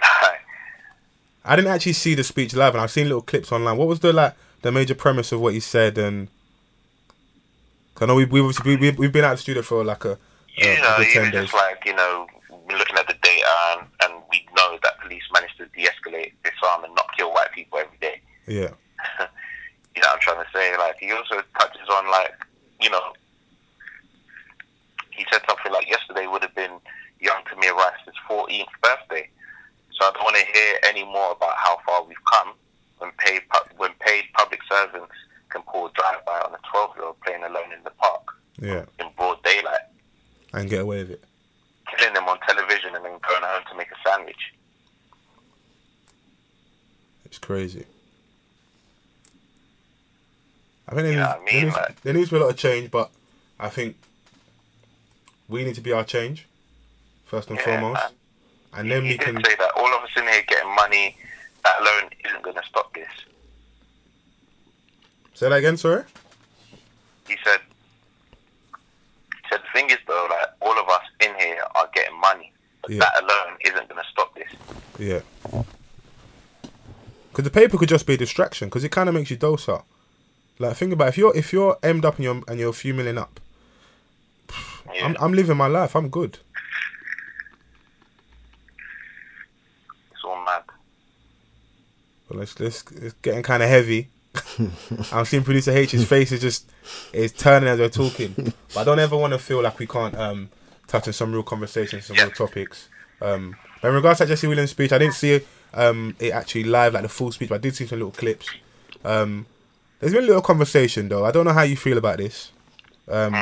I didn't actually see the speech live, and I've seen little clips online. What was the like the major premise of what he said? and I know we we've we, we, we've been out of the studio for like a, a, You a know, good ten even days. just like, you know, we're looking at the data and, and we know that police manage to de-escalate, disarm and not kill white people every day. Yeah, You know what I'm trying to say? Like, he also touches on, like, you know, he said something like yesterday would have been young Tamir Rice's 14th birthday. So I don't want to hear any more about how far we've come when paid, pu- when paid public servants can pull a drive-by on a 12-year-old playing alone in the park yeah, in broad daylight, and get away with it. killing them on television and then going home to make a sandwich. It's crazy. I think there, You know I there, mean? needs, Like- there needs to be a lot of change, but I think we need to be our change first and Yeah, foremost, and then he we did can. say that all of us in here getting money, that alone isn't going to stop this. Say that again, sorry. He said, he said the thing is though, like all of us in here are getting money, but Yeah. that alone isn't going to stop this. Yeah. Because the paper could just be a distraction, because it kind of makes you docile. Like think about it, if you're if you're emmed up and you're and you're a few million up, Yeah. I'm I'm living my life. I'm good. it's all mad. But let's let's it's getting kind of heavy. I'm seeing producer H's face is just is turning as we're talking. But I don't ever want to feel like we can't um touch on some real conversations, some Yeah. real topics. Um, but in regards to Jesse Williams' speech, I didn't see it, um it actually live like the full speech, but I did see some little clips. Um, there's been a little conversation though. I don't know how you feel about this. Um,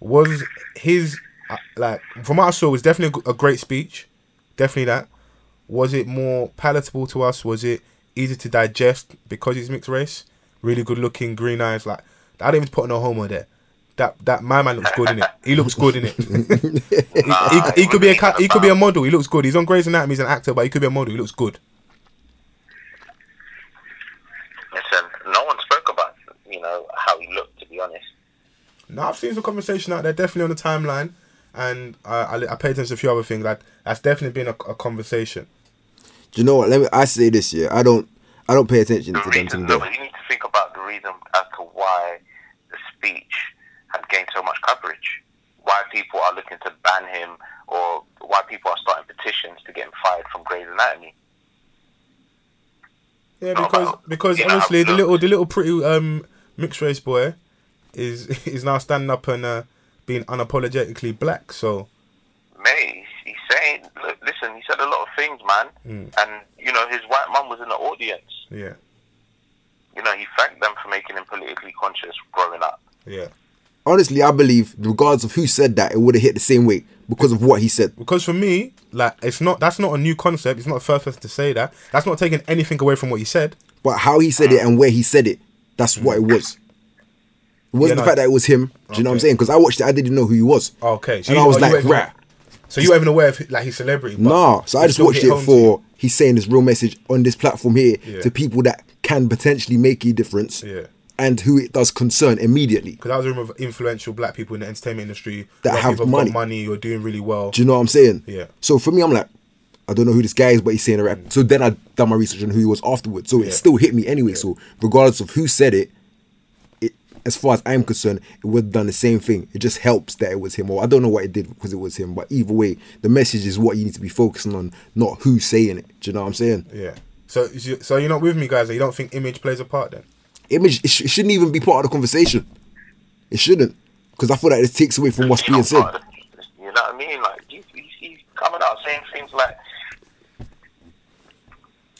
was his uh, like from what I saw it was definitely a great speech, definitely that. Was it more palatable to us? Was it easy to digest because he's mixed race? Really good looking, green eyes. Like I didn't even put no homo there. That that my man looks good in it. He looks good in it. he, he, he could be a we're ca- thinking he could be a model. He looks good. He's on Grey's Anatomy. He's an actor, but he could be a model. He looks good. Listen, no one spoke about you know how he looked. To be honest, Now I've seen some conversation out there, definitely on the timeline, and I I, I paid attention to a few other things. Like that's definitely been a, a conversation. Do you know what? Let me. I say this. Yeah, I don't. I don't pay attention the to them reason, things no, there. but you need to think about the reason as to why the speech had gained so much coverage. Why people are looking to ban him, or why people are starting petitions to get him fired from Grey's Anatomy. Yeah, Not because about- because you know, obviously the look- little the little pretty um mixed race boy is is now standing up and uh, being unapologetically black. So Mate, he's, he's saying, look, listen, he said a lot of things, man, Mm. and you know his white mum was in the audience. yeah, You know, he thanked them for making him politically conscious growing up. yeah. Honestly, I believe, regardless of who said that, it would have hit the same way because of what he said. Because for me, like it's not that's not a new concept. It's not the first person to say that. That's not taking anything away from what he said. But how he said it and where he said it, that's what it was. It wasn't Yeah, the no. fact that it was him. Do you know what I'm saying? Because I watched it, I didn't know who he was. Okay, so and you- I was like, weren't right. So you weren't even aware of like his celebrity. but Nah, so I just watched it for he's saying this real message on this platform here Yeah. to people that can potentially make a difference Yeah. and who it does concern immediately. Because that was a room of influential black people in the entertainment industry That a lot of have money. money or doing really well. Do you know what I'm saying? Yeah. So for me, I'm like, I don't know who this guy is, but he's saying a rap. Mm. So then I done my research on who he was afterwards. So Yeah. it still hit me anyway. So regardless of who said it, as far as I'm concerned, it would have done the same thing. It just helps that it was him. Or I don't know what it did because it was him. But either way, the message is what you need to be focusing on, not who's saying it. Do you know what I'm saying? Yeah. So you- so you're not with me, guys. You don't think image plays a part then? Image it, sh- it shouldn't even be part of the conversation. It shouldn't. Because I feel like it takes away from what's being said. part of the- You know what I mean? Like he's, he's, he's coming out saying things like,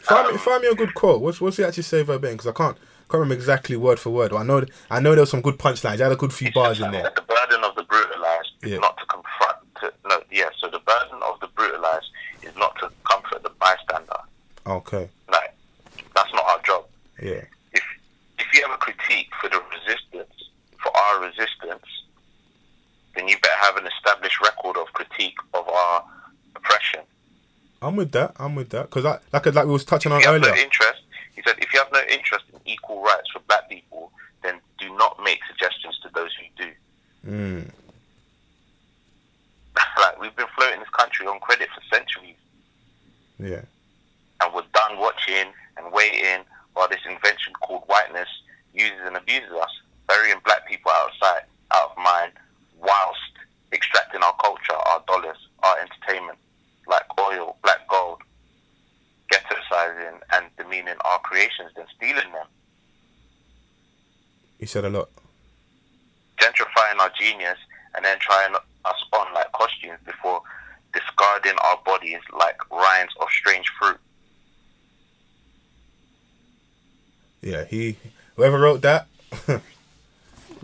Find me, um, find me a good quote. What's what's he actually say verbatim? Because I can't can't remember exactly word for word. But I know I know there was some good punchlines. He had a good few bars in there. the burden of the brutalized is Yeah. not to confront. To, no, yeah. So the burden of the brutalized is not to comfort the bystander. Okay. Like that's not our job. Yeah. If if you have a critique for the resistance, for our resistance, then you better have an established record of critique of our oppression. I'm with that. I'm with that. Because I like like we was touching on If you earlier. interest, he said, if you have no interest in equal rights for black people, then do not make suggestions to those who do. Mm. like, we've been floating this country on credit for centuries. Yeah. And we're done watching and waiting while this invention called whiteness uses and abuses us, burying black people outside, out of mind, whilst extracting our culture, our dollars, our entertainment, like oil, black gold, ghettoizing and demeaning our creations than stealing them. You said a lot. Gentrifying our genius and then trying us on like costumes before discarding our bodies like rinds of strange fruit. Yeah, he whoever wrote that.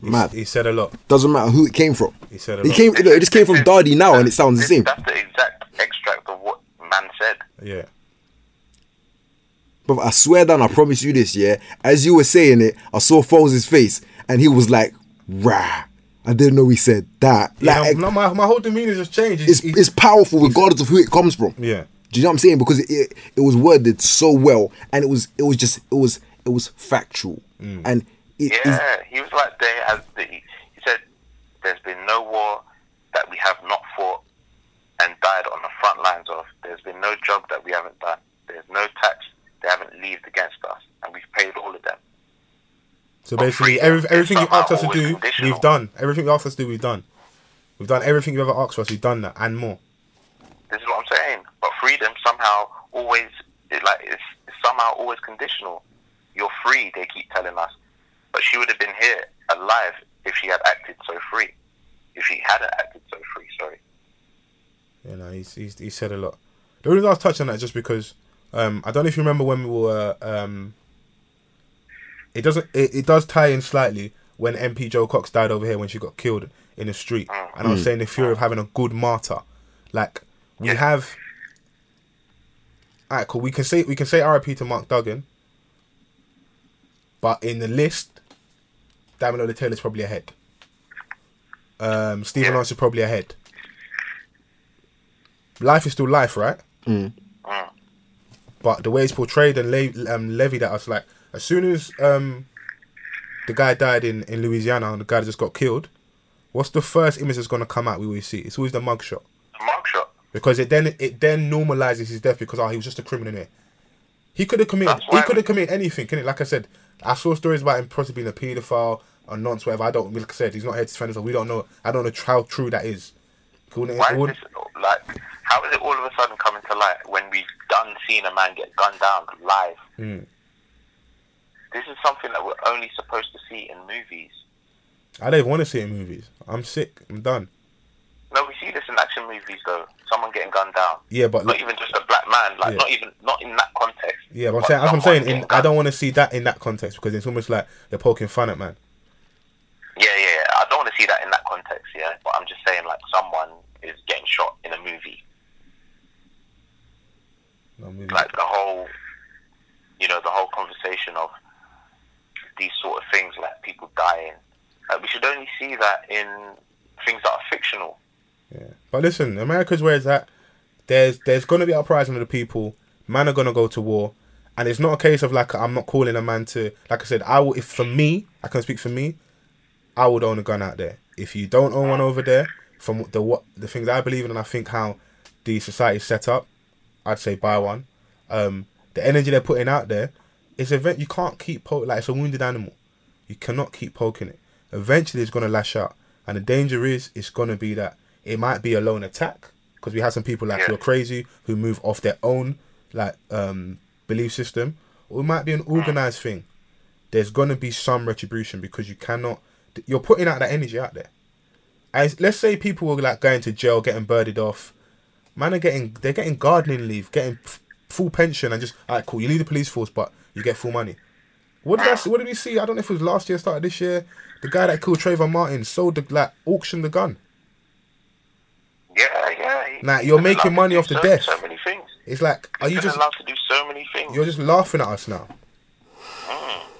Mad. He said a lot. Doesn't matter who it came from. He said a it. Came, it just came from Dardy now, and it sounds the same. That's the exact extract of what man said. Yeah. But I swear down, I promise you this, yeah. As you were saying it, I saw Foles' face, and he was like, "Rah." I didn't know he said that. Yeah, no, my, my whole demeanor just changed. it's He- it's powerful regardless of who it comes from. yeah. Do you know what I'm saying? Because it, it, it was worded so well, and it was it was just it was it was factual, Mm. and it, Yeah, he was like, there has the, he said, there's been no war that we have not fought and died on the front lines of. There's been no job that we haven't done. There's no tax they haven't levied against us, and we've paid all of them. So But basically, every, everything you asked us to do, we've done. Everything you asked us to do, we've done. We've done everything you ever asked us. We've done that and more. This is what I'm saying. But freedom somehow always it like it's, it's somehow always conditional. You're free, they keep telling us. But she would have been here alive if she had acted so free. If she hadn't acted so free, sorry. You know, he's, he's he said a lot. The reason I was touching on that is just because um, I don't know if you remember when we were. Um, it doesn't. It, it does tie in slightly when MP Jo Cox died over here when she got killed in the street, and I was saying the fear of having a good martyr. Like we Yeah. have. Alright, cool. We can say we can say RIP to Mark Duggan, but in the list, Damien Taylor's probably ahead. Um, Stephen Yeah. Lawrence is probably ahead. Life is still life, right? Mm. But the way it's portrayed and le- um, levied at us, like as soon as um, the guy died in, in Louisiana and the guy just got killed, what's the first image that's gonna come out? We always see it's always the mugshot mugshot. because it then it then normalizes his death because oh he was just a criminal here. He could have committed he could have committed anything, can it? Like I said, I saw stories about him possibly being a paedophile or nonce, whatever. I don't like I said, he's not here to defend himself. We don't know. I don't know how true that is. Why is this like? How is it all of a sudden coming to light when we've done seen a man get gunned down live? Mm. This is something that we're only supposed to see in movies. I don't even want to see it in movies. I'm sick. I'm done. No, we see this in action movies though. Someone getting gunned down. Yeah, but Not even just a black man. Like Yeah. not even not in that context. Yeah, but I'm But saying, what I'm saying. In, I don't want to see that in that context because it's almost like they're poking fun at man. Yeah, yeah. yeah. I don't want to see that in that context. Yeah, but I'm just saying like someone is getting shot in a movie. No, Like the whole, you know, the whole conversation of these sort of things, like people dying. Like, we should only see that in things that are fictional. yeah. But listen, America's where it's at. There's there's gonna be uprising of the people. Man are gonna go to war, and it's not a case of like I'm not calling a man to. Like I said, I will. If for me, I can speak for me. I would own a gun out there. If you don't own one over there, from the what the things I believe in, and I think how the society's set up, I'd say buy one. Um, the energy they're putting out there, it's event you can't keep poking like it's a wounded animal. You cannot keep poking it. Eventually, it's gonna lash out, and the danger is it's gonna be that it might be a lone attack because we have some people like Yeah. you're crazy who move off their own like um belief system, or it might be an organized thing. There's gonna be some retribution because you cannot. You're putting out that energy out there. As let's say people were like going to jail, getting birded off. Man are getting they're getting gardening leave, getting f- full pension, and just alright, cool. You leave the police force, but you get full money. What did I see? What did we see? I don't know if it was last year, started this year. The guy that killed Trayvon Martin sold the like auctioned the gun. Yeah, yeah. he- Nah, you're making money off the so, death. So many things. It's like, are you just allowed to do so many things. you're just laughing at us now?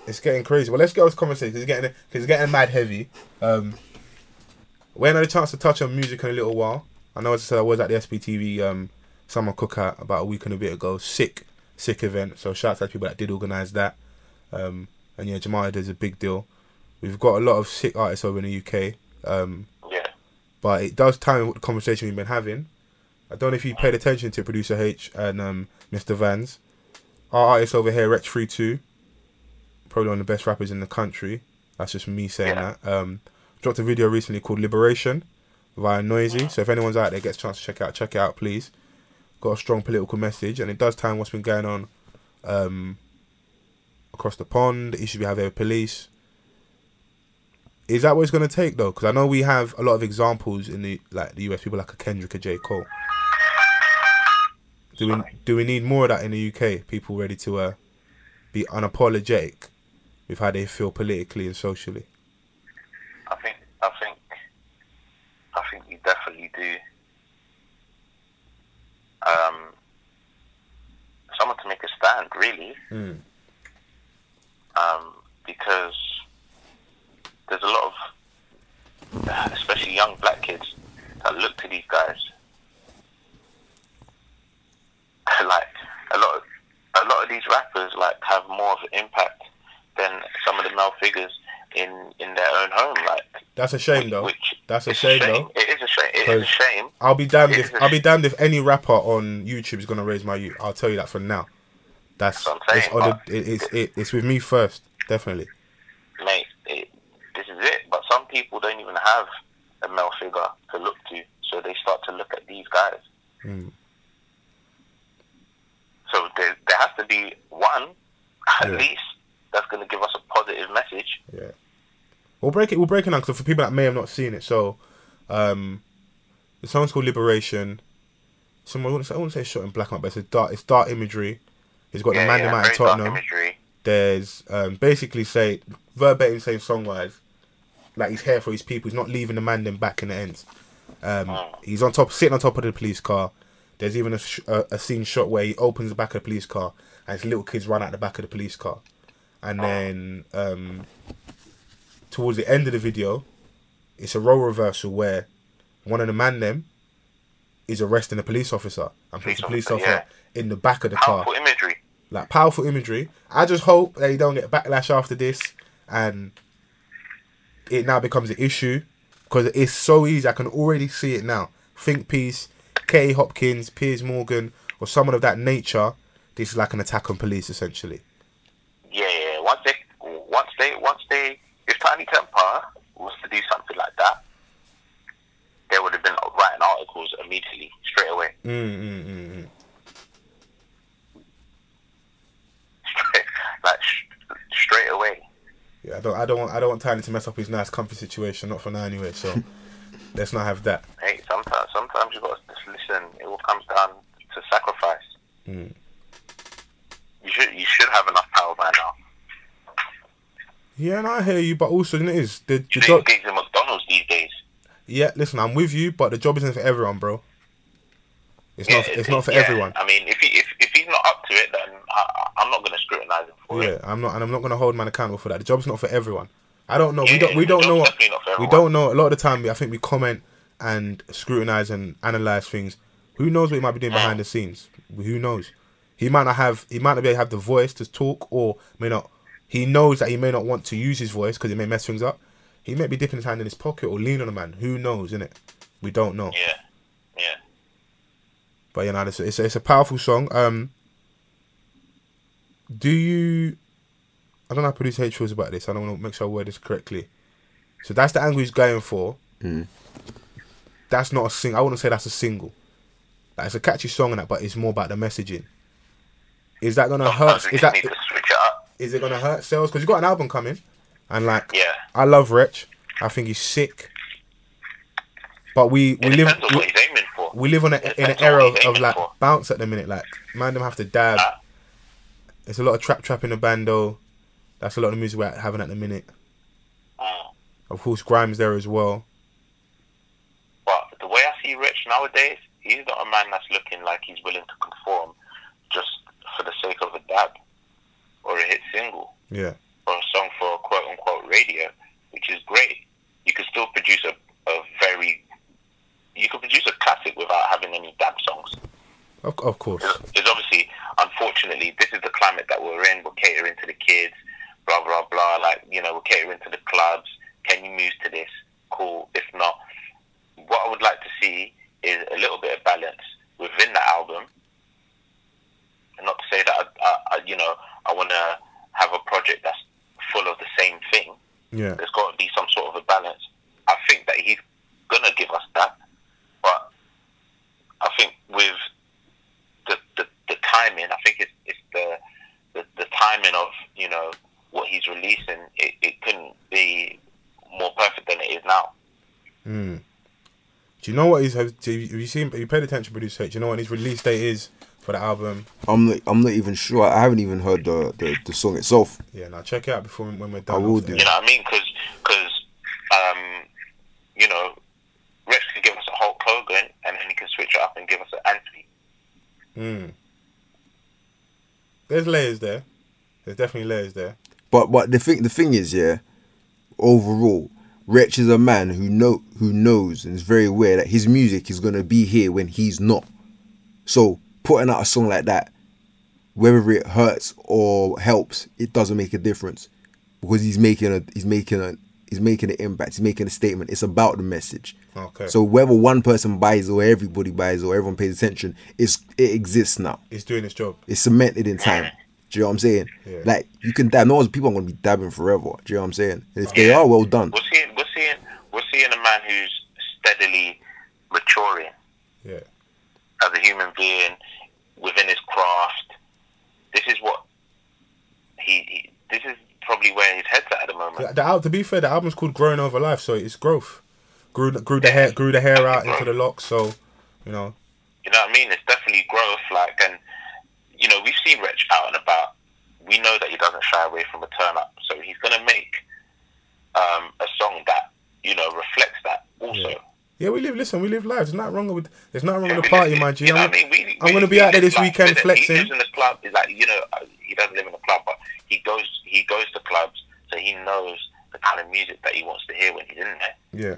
It's getting crazy. Well, let's get this conversation. It's getting it's getting mad heavy. Um, we had a chance to touch on music in a little while. I know as I said I was at the SBTV um summer cookout about a week and a bit ago. Sick, sick event. So shout out to the people that did organise that. Um, and yeah, Jamal does a big deal. We've got a lot of sick artists over in the UK. Um, Yeah. but it does tie in with the conversation we've been having. I don't know if you paid attention to producer H and um, Mr. Vans. Our artist over here, Wretch 32, probably one of the best rappers in the country. That's just me saying Yeah. that. Um, dropped a video recently called Liberation via Noisey. So if anyone's out there gets a chance to check out, check it out, please. Got a strong political message, and it does time what's been going on um, across the pond, the issues we have here with police. Is that what it's gonna take though? Because I know we have a lot of examples in the like the US people like a Kendrick, or a J Cole. Do we do we need more of that in the UK? People ready to uh, be unapologetic with how they feel politically and socially. I think I think definitely do. Um, someone to make a stand, really, Mm. um, because there's a lot of, especially young black kids, that look to these guys. like a lot of a lot of these rappers like have more of an impact than some of the male figures in in their own home. Like That's a shame though. Which That's a it's shame, though. It is a shame. It is a shame. I'll be damned It if a I'll be damned if any rapper on YouTube is gonna raise my youth. I'll tell you that for now. That's That's what I'm it's, saying, on the, it, it's it, it's with me first, definitely. Mate, it, this is it. But some people don't even have a male figure to look to, so they start to look at these guys. Mm. So there, there has to be one, at Yeah. least, that's going to give us a positive message. Yeah. We'll break it. We'll break it down. So for people that may have not seen it, so um, the song's called Liberation. Someone I wouldn't say, shot in black and white, but it's dark. It's dark imagery. It's got the man yeah, out in Tottenham. There's um, basically say verbatim saying song wise, like he's here for his people. He's not leaving the man them back in the ends. Um, Mm. He's on top, sitting on top of the police car. There's even a, sh- a, a scene shot where he opens the back of the police car and his little kids run out the back of the police car, and then um, towards the end of the video, it's a role reversal where one of the man them is arresting a police officer and puts the police officer, officer in the back of the car Powerful imagery. like powerful imagery. I just hope they don't get backlash after this and it now becomes an issue because it's so easy. I can already see it now. Think Piece, Katie Hopkins, Piers Morgan, or someone of that nature. This is like an attack on police, essentially. Yeah, yeah. Once they, once they, once they, if Tinie Temper was to do something like that, they would have been writing articles immediately, straight away. Mm, mm, mm, mm. like sh- straight away. Yeah, I don't, I don't want, I don't want Tiny to mess up his nice, comfy situation. Not for now, anyway. So let's not have that. Hey, sometimes, sometimes you got to just listen. It all comes down to sacrifice. Mm. You should, you should have enough power by now. Yeah, and I hear you, but also you know, it is the, the job. gigs in McDonald's these days. Yeah, listen, I'm with you, but the job isn't for everyone, bro. It's not. Yeah, It's not for yeah. everyone. I mean, if he, if if he's not up to it, then I, I'm not going to scrutinize him for Yeah, it. I'm not, and I'm not gonna hold man accountable for that. The job's not for everyone. I don't know. we don't. We don't know. What, definitely not for we don't know. A lot of the time, I think we comment and scrutinize and analyze things. Who knows what he might be doing hmm. behind the scenes? Who knows? He might not have. He might not be able to have the voice to talk, or may not. He knows that he may not want to use his voice because it may mess things up. He may be dipping his hand in his pocket or lean on a man. Who knows? Innit? We don't know. Yeah, yeah. But you know, it's, it's, it's a powerful song. Um, do you? I don't know how producer H feels about this. I don't want to make sure I word this correctly. So that's the angle he's going for. Mm. That's not a sing. I wouldn't say that's a single. Like, it's a catchy song and that, but it's more about the messaging. Is that gonna hurt? Sometimes we Is just that need to switch it up. is it gonna hurt sales? Because you got an album coming, and like Yeah. I love Wretch. I think he's sick. But we we live we, what he's aiming for. we live on a, in an era of, of like for. bounce at the minute. Like man, them have to dab. Ah. There's a lot of trap trap in the bando. That's a lot of music we're having at the minute. Mm. Of course, grime's there as well. But the way I see Wretch nowadays, he's not a man that's looking like he's willing to conform just for the sake of a dab or a hit single Yeah, or a song for quote unquote radio, which is great. You could still produce a, a very you could produce a classic without having any dab songs. of, of course. It's obviously, unfortunately, this is the climate that we're in. We're catering to the kids, blah blah blah. Like you know, we're catering to the clubs. Can you move to this? Cool. If not, what I would like to see is a little bit of balance within the album. And not to say that I, I, I you know, I want to have a project that's full of the same thing. Yeah, There's got to be some sort of a balance. I think that he's gonna give us that, but I think with the the, the timing, I think it's it's the, the the timing of you know what he's releasing. It, it couldn't be more perfect than it is now. Mm. Do you know what he's? Have, have you have you seen? Have you paid attention, producer? Do you know what his release date is for the album? I'm not, I'm not even sure. I haven't even heard the, the, the song itself. Yeah, now check it out before when we're done. I will do. You know what I mean? Because, because um, you know, Wretch can give us a Hulk Hogan, and then he can switch it up and give us an Anthony. Mm. There's layers there. There's definitely layers there. But but the thing the thing is, yeah, overall, Wretch is a man who know who knows and is very aware that his music is gonna be here when he's not. So putting out a song like that, whether it hurts or helps, it doesn't make a difference. Because he's making a he's making a he's making an impact, he's making a statement. It's about the message. Okay. So whether one person buys or everybody buys or everyone pays attention, it's it exists now. It's doing its job. It's cemented in time. Do you know what I'm saying? Yeah. Like you can dab. No one's people aren't gonna be dabbing forever. Do you know what I'm saying? And if they are, well done. We're seeing, we're seeing, we're seeing a man who's steadily maturing Yeah. as a human being within his craft. This is what he, he this is probably where his head's at at the moment. The, the to be fair, the album's called "Growing Over Life," so it's growth. Grew the- grew the hair grew the hair out into the locks. So, you know, You know what I mean? It's definitely growth. Like, and you know, we've seen Wretch out and about. We know that he doesn't shy away from a turn up. So he's gonna make um, a song that you know reflects that. Also, Yeah. Yeah, we live. Listen, we live lives. There's not wrong with. There's nothing wrong Yeah, with the party, my G. You know I'm, I mean? We- I'm we- gonna be out there this like- weekend flexing. He lives in the club. He's like you know, uh, he doesn't live in a club, but he goes he goes to clubs, so he knows the kind of music that he wants to hear when he's in there. Yeah,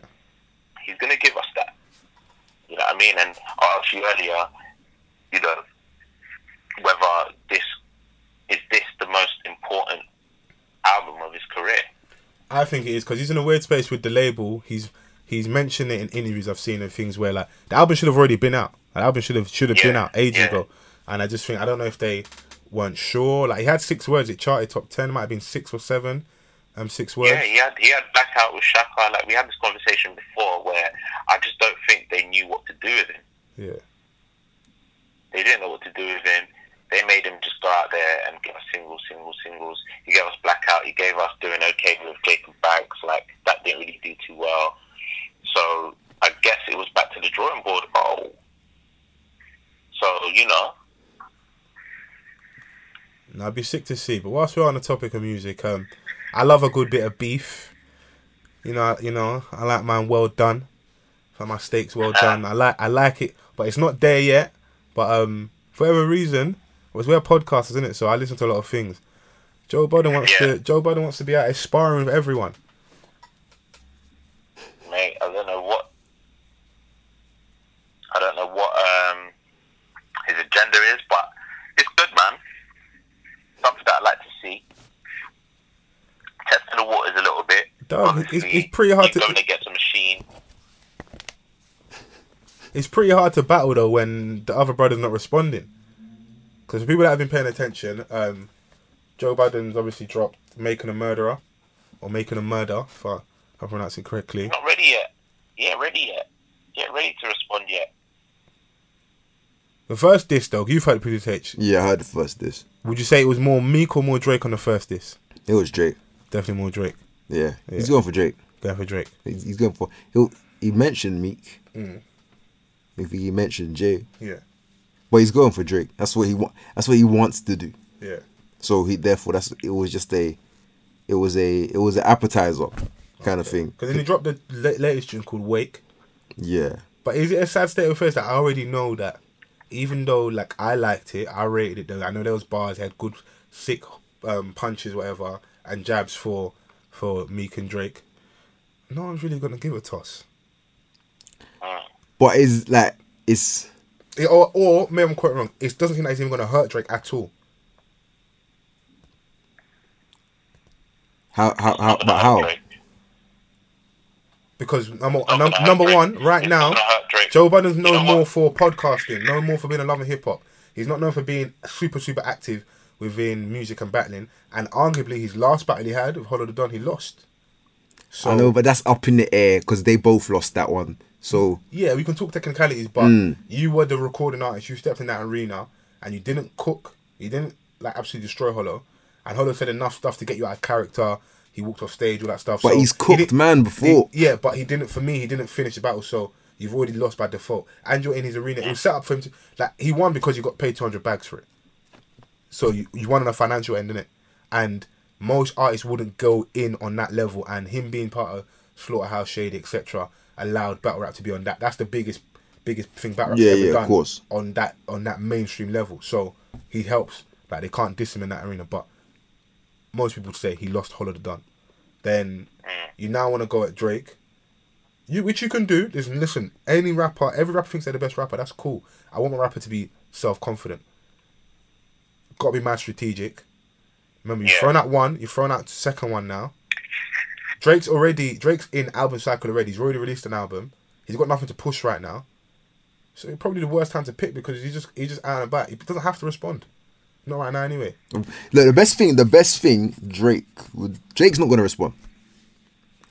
He's gonna give us that. You know what I mean? And I asked you earlier, you know, whether this is this the most important album of his career. I think it is because he's in a weird space with the label. He's he's mentioned it in interviews I've seen and things where like the album should have already been out. The album should have should have been out ages yeah. ago. And I just think I don't know if they weren't sure. Like he had 6 Words. It charted top ten. Might have been six or seven. Um, 6 Words. Yeah, he had he had blackout with Shakka. Like we had this conversation before, where I just don't think they knew what to do with him. yeah. They didn't know what to do with him. They made him just go out there and give us singles, singles, singles. He gave us Blackout. He gave us Doing Okay with Jacob Banks. Like, that didn't really do too well. So, I guess it was back to the drawing board. Oh. So, you know, No, I'd be sick to see. But whilst we're on the topic of music, um, I love a good bit of beef. You know, you know, I like mine well done. For my steaks well done. I like, I like it, but it's not there yet. But um, for whatever reason, was we're podcasters, isn't it? So I listen to a lot of things. Joe Budden wants Yeah. to. Joe Budden wants to be out sparring with everyone. Mate, I don't know what. I don't know what um, his agenda is, but it's good, man. Something that I'd like to see. Testing the waters a little bit. Dog, it's- it's pretty hard to- going against a machine. It's pretty hard to battle though when the other brother's not responding. Because people that have been paying attention, um, Joe Budden's obviously dropped "Making a Murderer" or "Making a Murder," if I, if I pronounce it correctly. Not ready yet. Yeah, ready yet. Yeah, ready to respond yet. The first disc, though, you've heard Produce H. Yeah, I heard the first this. Would you say it was more Meek or more Drake on the first disc? It was Drake. Definitely more Drake. Yeah, he's going for Drake. Going for Drake. He's, he's going for. He he mentioned Meek. Mm. I he mentioned Jay, Yeah, but he's going for Drake. That's what he want. That's what he wants to do. yeah. So he therefore that's it was just a, it was a it was an appetizer kind of thing. Because then he dropped the la- latest tune called "Wake." Yeah, But is it a sad state of affairs that I already know that, even though like I liked it, I rated it. Though I know there was bars had good, sick um, punches, whatever, and jabs for for Meek and Drake. No one's really gonna give a toss. But is like it's It- or or maybe I'm quite wrong. It doesn't seem like it's even gonna hurt Drake at all. how how how but how. Because number Not num- gonna hurt number one, right now, hurt Joe Budden's You known more what? for podcasting, known more for being a lover of hip hop. He's not known for being super, super active within music and battling. And arguably, his last battle he had with Hollow Da Don, he lost. So, I know, but that's up in the air because they both lost that one. So yeah, we can talk technicalities, but Mm. you were the recording artist. You stepped in that arena and you didn't cook. You didn't like absolutely destroy Hollow. And Hollow said enough stuff to get you out of character. He walked off stage, all that stuff. But So he's cooked didn't- man before. he- yeah, but he didn't. For me, he didn't finish the battle, so you've already lost by default. And you're in his arena. It was set up for him to like he won because you got paid two hundred bags for it. So you you won on a financial end, innit? And most artists wouldn't go in on that level. And him being part of Slaughterhouse, Shady, etc., allowed battle rap to be on that. That's the biggest biggest thing battle rap Yeah, ever yeah, of done course. on that on that mainstream level. So he helps. Like they can't diss him in that arena, but most people say he lost Hollow Da Don. Then eh. you now want to go at Drake. You which you can do. Listen, listen. Any rapper, every rapper thinks they're the best rapper. That's cool. I want my rapper to be self confident. Got to be mad strategic. Remember, you've Yeah. thrown out one. You've thrown out second one now. Drake's already Drake's in album cycle already. He's already released an album. He's got nothing to push right now. So probably the worst time to pick because he's just he's just out and about. He doesn't have to respond. Not right now anyway. Look, the best thing, the best thing, Drake would. Drake's not gonna respond.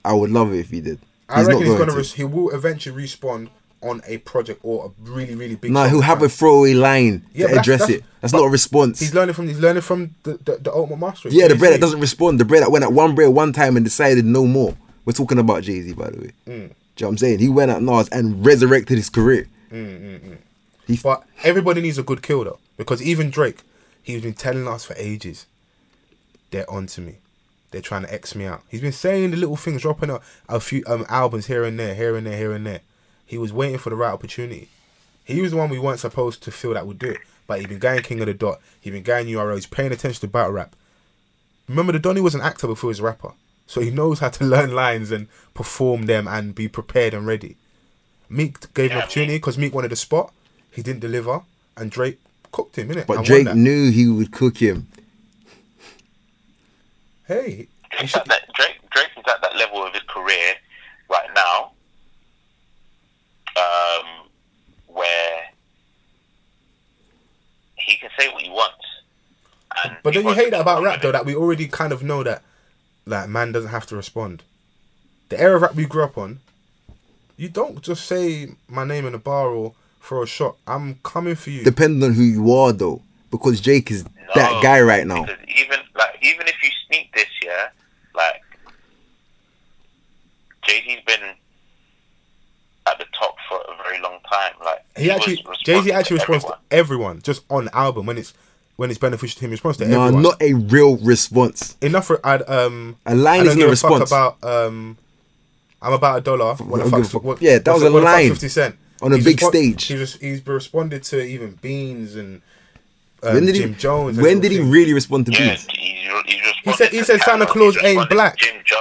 I would love it if he did. I reckon he's going gonna to. res- he will eventually respond on a project or a really really big. No, he'll have a throwaway line Yeah, to address that's- it. That's not a response. He's learning from he's learning from the the, the ultimate master. yeah, the bread that doesn't respond. The bread that went at one bread one time and decided no more. We're talking about Jay Z, by the way. Mm. Do you know what I'm saying? He went at Nas and resurrected his career. Mm, mm, mm. He But everybody needs a good kill though, because even Drake, he's been telling us for ages, they're onto me. They're trying to X me out. He's been saying the little things, dropping a, a few um, albums here and there, here and there, here and there. He was waiting for the right opportunity. He was the one we weren't supposed to feel that would do it. But he'd been going King of the Dot. He'd been going URL. He's paying attention to battle rap. Remember, the Donny was an actor before he was a rapper. So he knows how to learn lines and perform them and be prepared and ready. Meek gave him an opportunity because Meek wanted a spot. He didn't deliver. And Drake cooked him, innit? but And Drake knew he would cook him. Hey, he Drake's should, at that, Drake, Drake is at that level of his career right now, um, where he can say what he wants. And but he then you hate that about rap though, that we already kind of know that like man doesn't have to respond. The era of rap we grew up on, you don't just say my name in a bar or throw a shot. I'm coming for you. Depending on who you are, though, because Jake is that guy right now. Even like even if you sneak this, yeah, like Jay Z's been at the top for a very long time. Like he actually was Jay Z actually to responds everyone. to everyone just on album when it's when it's beneficial to him. He responds to No, everyone. not a real response. enough for I'd um A line isn't give a a fuck response. about um I'm about a dollar. What the fuck? give a fuck. What, Yeah, that was the- a what the fuck's line Fifty Cent on a He's big respon- stage. He's res- he's responded to even Beans and um, when did Jim he? Jones. when did he everything. really respond to Yeah, Beats? he's, he's He said he said Santa Claus ain't black.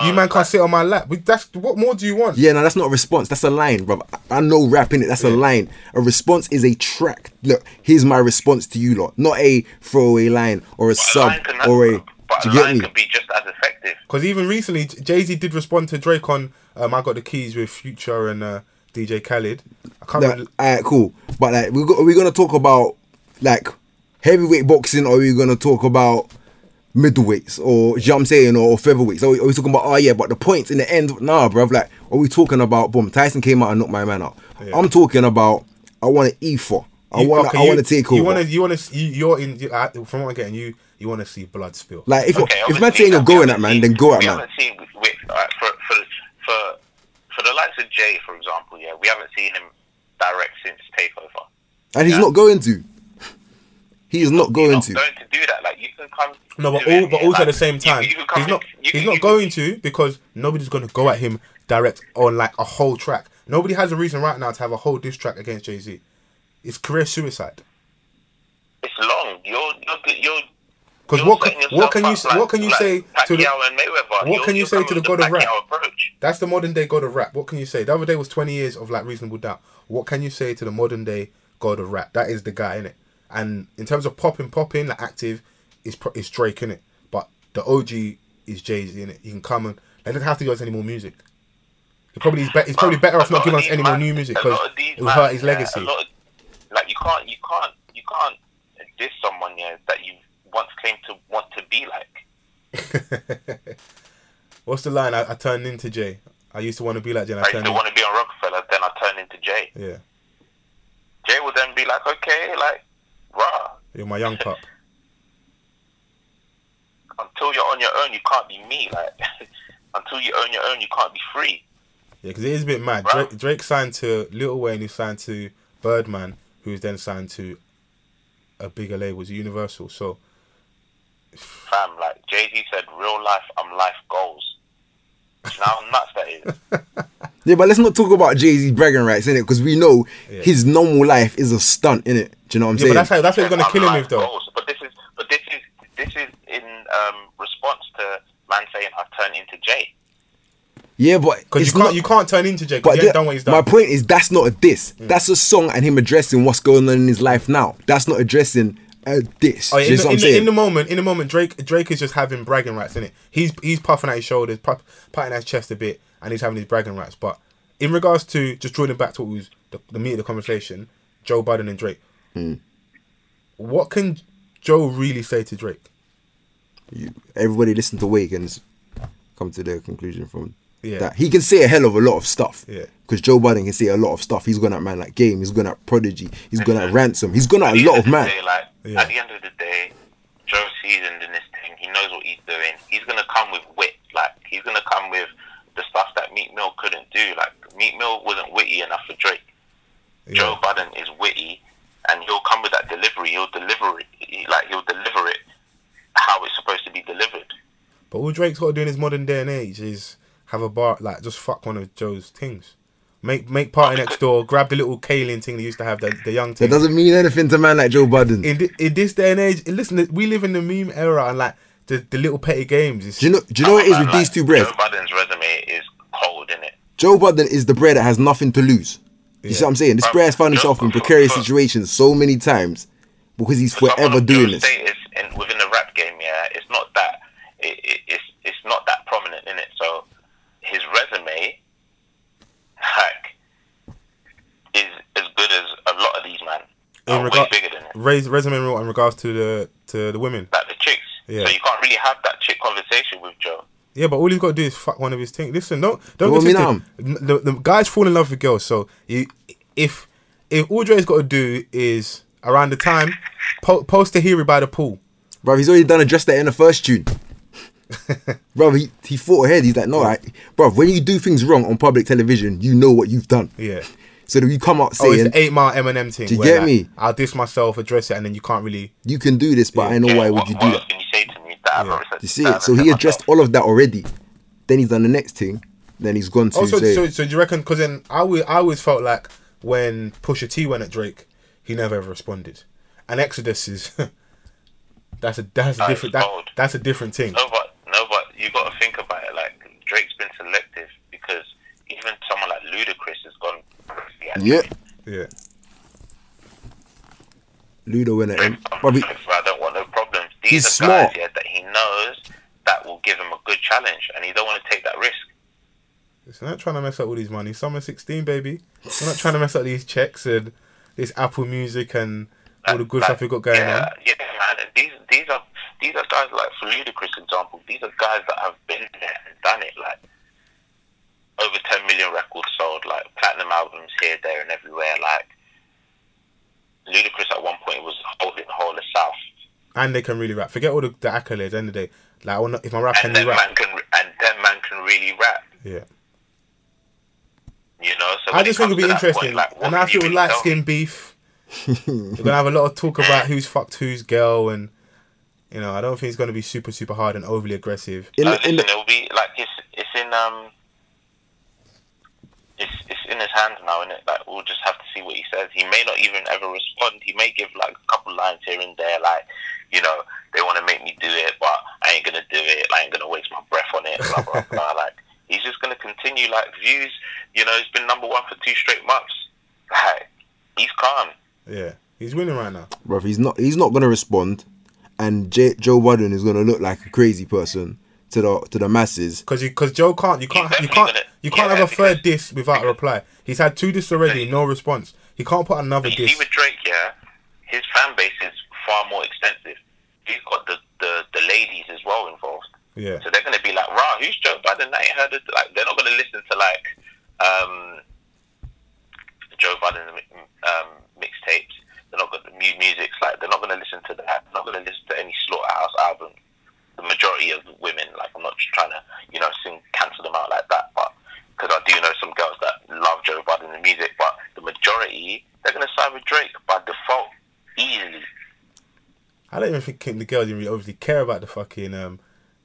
You man can't sit on my lap. We, that's what more do you want? Yeah, no, that's not a response. That's a line, bro. I know rapping it. That's a line. A response is a track. Look, here's my response to you lot. Not a throwaway line or a but sub line can- or a. But a get line me? can be just as effective. Because even recently, Jay Z did respond to Drake on um, "I Got the Keys" with Future and uh, DJ Khaled. I can't Like, remember. alright, cool. But like, we got, are we gonna talk about like heavyweight boxing, or are we gonna talk about middleweights, or you know what I'm saying, or featherweights? Are we, are we talking about? Oh yeah, but the points in the end, nah, bruv. Like, are we talking about? Boom, Tyson came out and knocked my man out. Yeah. I'm talking about. I want to E for. I You- want. okay, I want to take over. You want to. You want to. You, you're in. You, uh, from what I'm getting, you you want to see blood spill. Like if Okay, if obviously, man saying you're going at man, then go at man. seen with, with, alright, for, for for for the likes of Jay, for example. Yeah, we haven't seen him direct since Takeover. And he's Yeah. not going to. He is not He's going not to. going to do that. Like you can come. No, but all, him, but yeah, also at the same time, you can come he's not in- you he's can- not you- going to because nobody's going to go at him direct on like a whole track. Nobody has a reason right now to have a whole diss track against Jay Z. It's career suicide. It's long. You're you're you're. Because what can, what can you up what can you like say to the what You're- can you say to the God of rap? Approach. that's the modern day God of rap. What can you say? The other day was twenty years of like reasonable doubt. What can you say to the modern day God of rap? That is the guy in it. And in terms of popping, popping, like active, is is Drake in it. But the OG is Jay Z in it. He can come and they don't have to give us any more music. He probably he's, be- he's probably better off not giving us any more new music because it will man, hurt his yeah, legacy. of- like you can't, you can't, you can't diss someone yeah that you once claimed to want to be like. What's the line? I, I turned into Jay. I used to want to be like Jay. I I used to in- want to be on Rockefeller, then I turned into Jay. yeah, Jay would then be like, okay, like, rah. you're my young pup. until you're on your own, you can't be me. Like until you own your own, you can't be free. Yeah, because it is a bit mad. Right. Drake, Drake signed to Lil Wayne, who signed to Birdman, who was then signed to a bigger label, was Universal. So Fam, like Jay Z said, real life, I'm life goals. You know how nuts that is. Yeah, but let's not talk about Jay Z bragging rights in it because we know Yeah. his normal life is a stunt in it. Do you know what I'm yeah, saying? but that's how, that's what he's gonna I'm kill him with, though. goals. But this is, but this is, this is in um, response to man saying I've turned into Jay. yeah, but Because you can't not. you can't turn into Jay. but Because the- done what he's my point is that's not a diss. That's a song and him addressing what's going on in his life now. That's not addressing a diss. Oh, yeah, in, the, in, the, in the moment, in the moment, Drake Drake is just having bragging rights in it. He's he's puffing at his shoulders, puff, patting his chest a bit, and he's having his bragging rights. But in regards to just drawing back to what was the, the meat of the conversation, Joe Budden and Drake. Hmm. What can Joe really say to Drake? You- everybody listen to Wake and come to their conclusion from Yeah. that. He can say a hell of a lot of stuff. Yeah. Because Joe Budden can say a lot of stuff. He's gone at man like Game. He's gone at Prodigy. He's gone at Ransom. He's gone at At a lot of man. Day, like, Yeah. At the end of the day, Joe seasoned in this thing. He knows what he's doing. He's gonna come with wit. Like he's gonna come with the stuff that Meek Mill couldn't do. Like Meek Mill wasn't witty enough for Drake. Yeah. Joe Budden is witty, and he'll come with that delivery. He'll deliver it. Like he'll deliver it how it's supposed to be delivered. But all Drake's got to do in his modern day and age is have a bar like just fuck one of Joe's things. Make make party next door. Grab the little Kaylin thing they used to have the the young That thing. doesn't mean anything to man like Joe Budden. in, thi- in this day and age, listen, we live in the meme era and like the, the little petty games. It's, Do you know? Do you know what it is with like, these two breads? Joe Budden's resume is cold, in it? Joe Budden is the bred that has nothing to lose. You see what I'm saying? This Bruv, bred has found Joe- himself in precarious Bruv. situations so many times because he's forever doing Joe's this. Status in, within the rap game, yeah, it's not that. It, it, it's it's not that prominent in it. So his resume, like, is as good as a lot of these man. In Are way regard- bigger than it. raise resume rule in regards to the to the women. Like the chicks. Yeah. So you can't really have that chick conversation with Joe. Yeah, but all he's got to do is fuck one of his things. Listen, don't don't Well, get me twisted. The, the guys fall in love with girls. So you, if if all Dre's got to do is around the time po- post a hero by the pool. Bro, he's already done a dress that in the first tune. bro, he, he thought ahead. He's like, no, I, bro, when you do things wrong on public television, you know what you've done. Yeah. So that you come out Oh, it's saying, the eight mile Eminem thing. Do you where, get like, me? I'll diss myself, address it, and then you can't really. you can do this, but Yeah. I know Yeah, why what, would you do that? can you say to me that Yeah. said? You see it? So he addressed myself? all of that already. Then he's done the next thing. Then he's gone to oh, Also, say, so, so do you reckon? Because then I always, I always felt like when Pusha T went at Drake, he never ever responded. And Exodus is that's a that's a different that, that's a different thing. No, but no, but you got to think about it. Like Drake's been selective because even someone like Ludacris has gone. crazy yeah, Yeah. Ludo went at him. I'm But we, I don't want no problems. These He's are smart. guys yeah, that he knows that will give him a good challenge, and he don't want to take that risk. Listen, I'm not trying to mess up all these money. Summer 16, baby. I'm not trying to mess up these checks and this Apple Music and all the good Like, stuff we got going yeah, on. Yeah, man. And these these are these are guys like for Ludacris example. These are guys that have been there and done it. Like over 10 million records sold, like platinum albums here, there, and everywhere. Like Ludacris at one point was holding the whole of South. And they can really rap. Forget all the, the accolades. End of the day, like I wanna, if my rap can and then rap, man can and then man can really rap. yeah. You know, so I just it think it'll be comes to that interesting. point, like, and I can you feel light skin beef. We're gonna have a lot of talk about who's fucked whose girl, and you know, I don't think it's gonna be super super hard and overly aggressive. in Like, the, in the, it'll be like it's it's in um it's it's in his hands now, is it? Like we'll just have to see what he says. He may not even ever respond. He may give like a couple lines here and there, like you know they want to make me do it, but I ain't gonna do it. I ain't gonna waste my breath on it. Blah blah blah. Like he's just gonna continue. Like views, you know, he's been number one for two straight months. Like he's calm. Yeah, he's winning right now. bro, he's not he's not gonna respond, and J- Joe Budden is gonna look like a crazy person to the to the masses. Because you, because Joe can't, you can't, you can't, you can't yeah, have a third because- diss without a reply. He's had two diss already, no response. He can't put another You see diss. with Drake, yeah, his fan base is far more extensive. He's got the, the, the ladies as well involved. Yeah, So they're going to be like, rah, who's Joe Budden? I ain't heard of, like, they're not going to listen to, like, um, Joe Budden um, mixtapes. They're not going to, mu- music's like, they're not going to listen to that. They're not going to listen to any Slaughterhouse album. The majority majority of women. Like I'm not just trying to you know sing cancel them out like that, but because I do know some girls that love Joe Budden and the music, but the majority they're gonna side with Drake by default easily. I don't even think the girls even really obviously care about the fucking um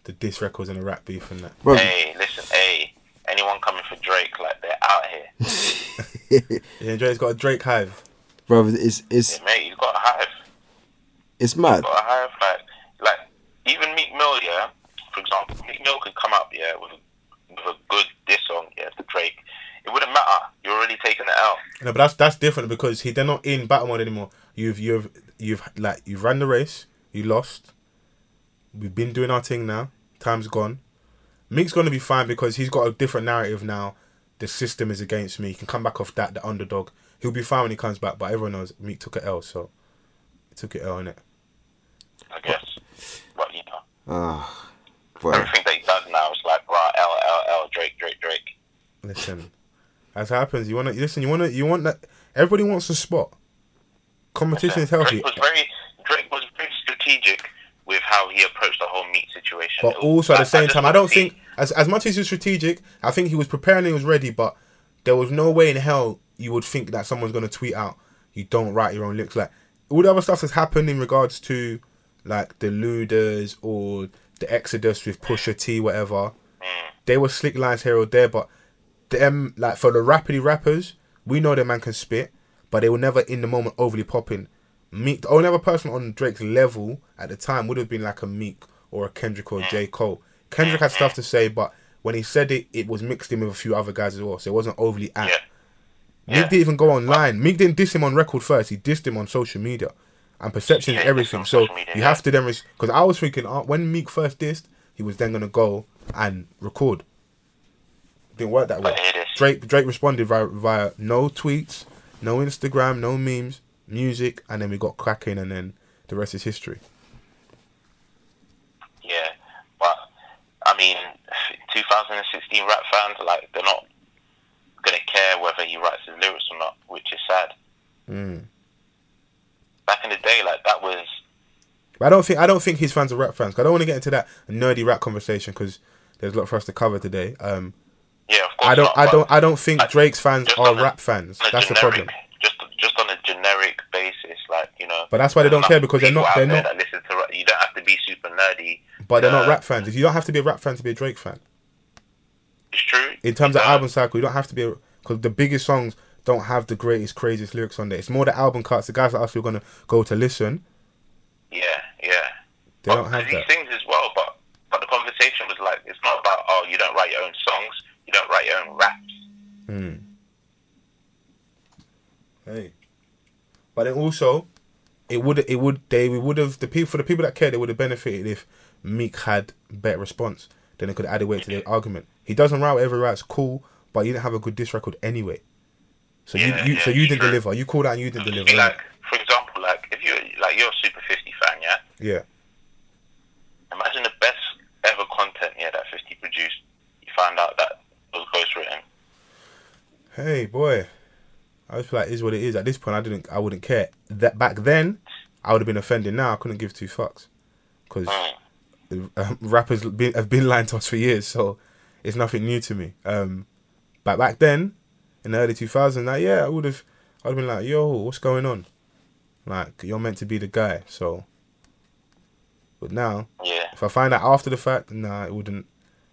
the diss records and the rap beef and that. Bro, Hey, listen, hey, anyone coming for Drake, like they're out here. Yeah, Drake's got a Drake hive. bro, it's it's Yeah, mate, he's got a hive. it's mad. got a hive. Like, like even Meek Mill, yeah. For example, Meek Mill could come up, yeah, with a, with a good diss song, yeah, to Drake. It wouldn't matter. You're already taking it out. No, but that's that's different because he they're not in battle mode anymore. You've you've you've like you've ran the race. You lost. We've been doing our thing now. Time's gone. Meek's gonna be fine because he's got a different narrative now. The system is against me. He can come back off that, the underdog. He'll be fine when he comes back. But everyone knows Meek took an L, so he took it L innit? I guess. But you know, ah, bro. everything that he does now is like, right, L L L Drake Drake Drake. Listen, as happens, you wanna listen. You wanna you want that. Everybody wants a spot. Competition is healthy. Drake was very Drake was very strategic with how he approached the whole Meek situation. But also at the I- I same time, I don't think as as much as he was strategic, I think he was preparing. He was ready, but there was no way in hell you would think that someone's gonna tweet out you don't write your own lyrics. Like all the other stuff that's happened in regards to like the Luders or the Exodus with Pusha T, whatever. Mm. They were slick lines here or there, but them like for the rapidly rappers, we know the man can spit, but they were never in the moment overly popping. Meek, the only other person on Drake's level at the time would have been like a Meek or a Kendrick or a J mm. Cole. Kendrick had stuff mm-hmm. to say, but when he said it, it was mixed in with a few other guys as well, so it wasn't overly at. Yeah. Meek Yeah. didn't even go online. Meek didn't diss him on record first. He dissed him on social media, and perception Yeah, is everything. So media, you yeah. have to then because I was thinking uh, when Meek first dissed, he was then gonna go and record. Didn't work that way. But it is. Drake Drake responded via, via no tweets, no Instagram, no memes, music, and then we got cracking, and then the rest is history. Yeah, but I mean, 2016 rap fans like they're not gonna care whether he writes his lyrics or not, which is sad. Mm. Back in the day, like that was But I don't think I don't think his fans are rap fans. I don't want to get into that nerdy rap conversation because there's a lot for us to cover today. Um, yeah. Of course I don't not, I don't I don't think I- Drake's fans are a- rap fans. That's the problem. Just just on a generic basis, like you know. But that's why they don't care because they're not they're not listen to. You don't have to be super nerdy. but they're not uh, rap fans. If you don't have to be a rap fan to be a Drake fan. It's true. In terms of album cycle, you don't have to be because the biggest songs don't have the greatest, craziest lyrics on there. It's more the album cuts. The guys like us who are gonna go to listen, Yeah, yeah. they don't have he that. sings as well, but but the conversation was like, it's not about oh, you don't write your own songs, you don't write your own raps. Hmm. Hey, but then also, it would it would they we would have the people for the people that care they would have benefited if Meek had better response. Then it could add weight to the argument. He doesn't write whatever he writes, cool, but you didn't have a good diss record anyway. So Yeah, you, you so you didn't sure. deliver. You called out and you didn't deliver. like, for example, like if you like you're a Super 50 fan, yeah. yeah. Imagine the best ever content yeah that 50 produced. You find out that was ghostwritten. Hey boy, I just feel like is what it is. At this point, I didn't. I wouldn't care. That back then, I would have been offended. Now I couldn't give two fucks because Mm. um, rappers been, have been lying to us for years, so it's nothing new to me. Um, but back then, in the early 2000s, like yeah, I would have. I'd have been like, yo, what's going on? Like you're meant to be the guy, so. But now, Yeah, if I find out after the fact, nah, it wouldn't.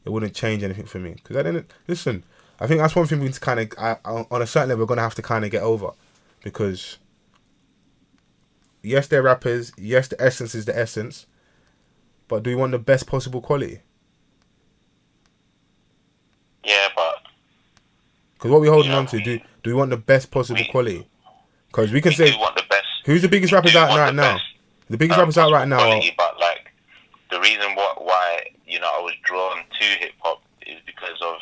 It wouldn't change anything for me because I didn't listen. I think that's one thing we need to kind of, I, on a certain level, we're gonna have to kind of get over, because yes, they're rappers. Yes, the essence is the essence, but do we want the best possible quality? yeah, but Because what we holding Yeah. on to, do do we want the best possible We- quality? Because we can we say the best. who's the biggest we rappers out right the now. best, The biggest um, rappers out right now. Are, quality, but like the reason why, why you know I was drawn to hip hop is because of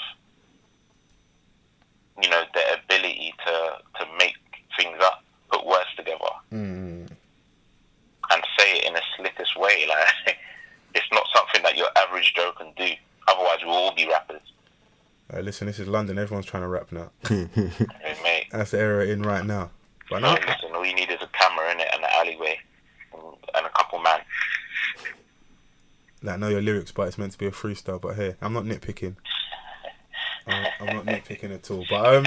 you know their ability to to make things up, put words together, Mm, and say it in the slickest way. Like it's not something that your average Joe can do. Otherwise, we'll all be rappers. Uh, listen, this is London. Everyone's trying to rap now. Hey, mate, That's the era in right now. But no, hey, listen, all you need is a camera in it and an alleyway and, a couple man. like know your lyrics, but it's meant to be a freestyle. But hey, I'm not nitpicking. I'm, I'm not nitpicking at all. But um,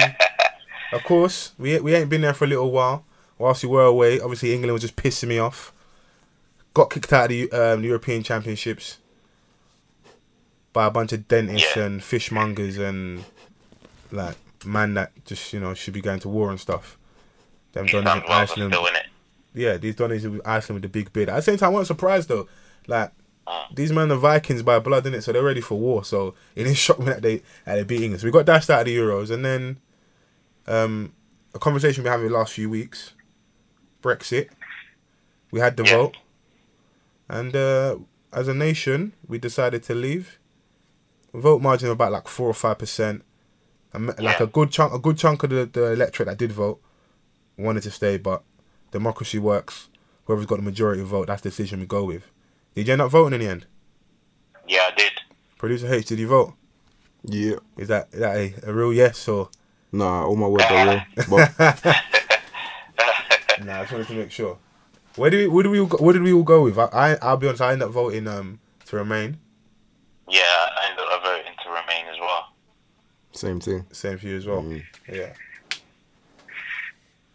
of course, we we ain't been there for a little while. Whilst you were away, obviously England was just pissing me off. Got kicked out of the um, European Championships by a bunch of dentists Yeah. and fishmongers and like man that just you know should be going to war and stuff. Them Donnies in Iceland, it. yeah, these Donnies with Iceland with the big bid. At the same time, I wasn't surprised though. Like Mm. these men are Vikings by blood, in it, So they're ready for war. So it didn't shock me that they that they beat England. So we got dashed out of the Euros, and then um, a conversation we had in the last few weeks, Brexit. We had the Yeah. vote, and uh, as a nation, we decided to leave. Vote margin of about like four or five percent. Like Yeah. a good chunk, a good chunk of the, the electorate that did vote wanted to stay, but democracy works. Whoever's got the majority vote, that's the decision we go with. Did you end up voting in the end? Yeah, I did. Producer H, did you vote? Yeah. Is that is that a, a real yes or? Nah, all my words are real. But Nah, I just wanted to make sure. Where did we, where did we all go, where did we all go with? I, I I'll be honest, I ended up voting um to remain. Yeah, I ended up voting to remain as well. Same thing. Same for you as well. Mm. Yeah.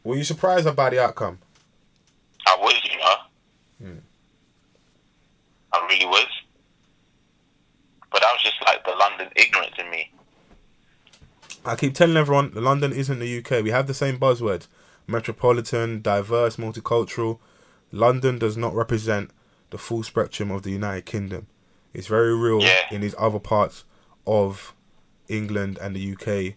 Were you surprised about the outcome? I was, you know. Hmm. I really was. But that was just like the London ignorance in me. I keep telling everyone, London isn't the UK. We have the same buzzwords: metropolitan, diverse, multicultural. London does not represent the full spectrum of the United Kingdom. It's very real Yeah. in these other parts of England and the UK,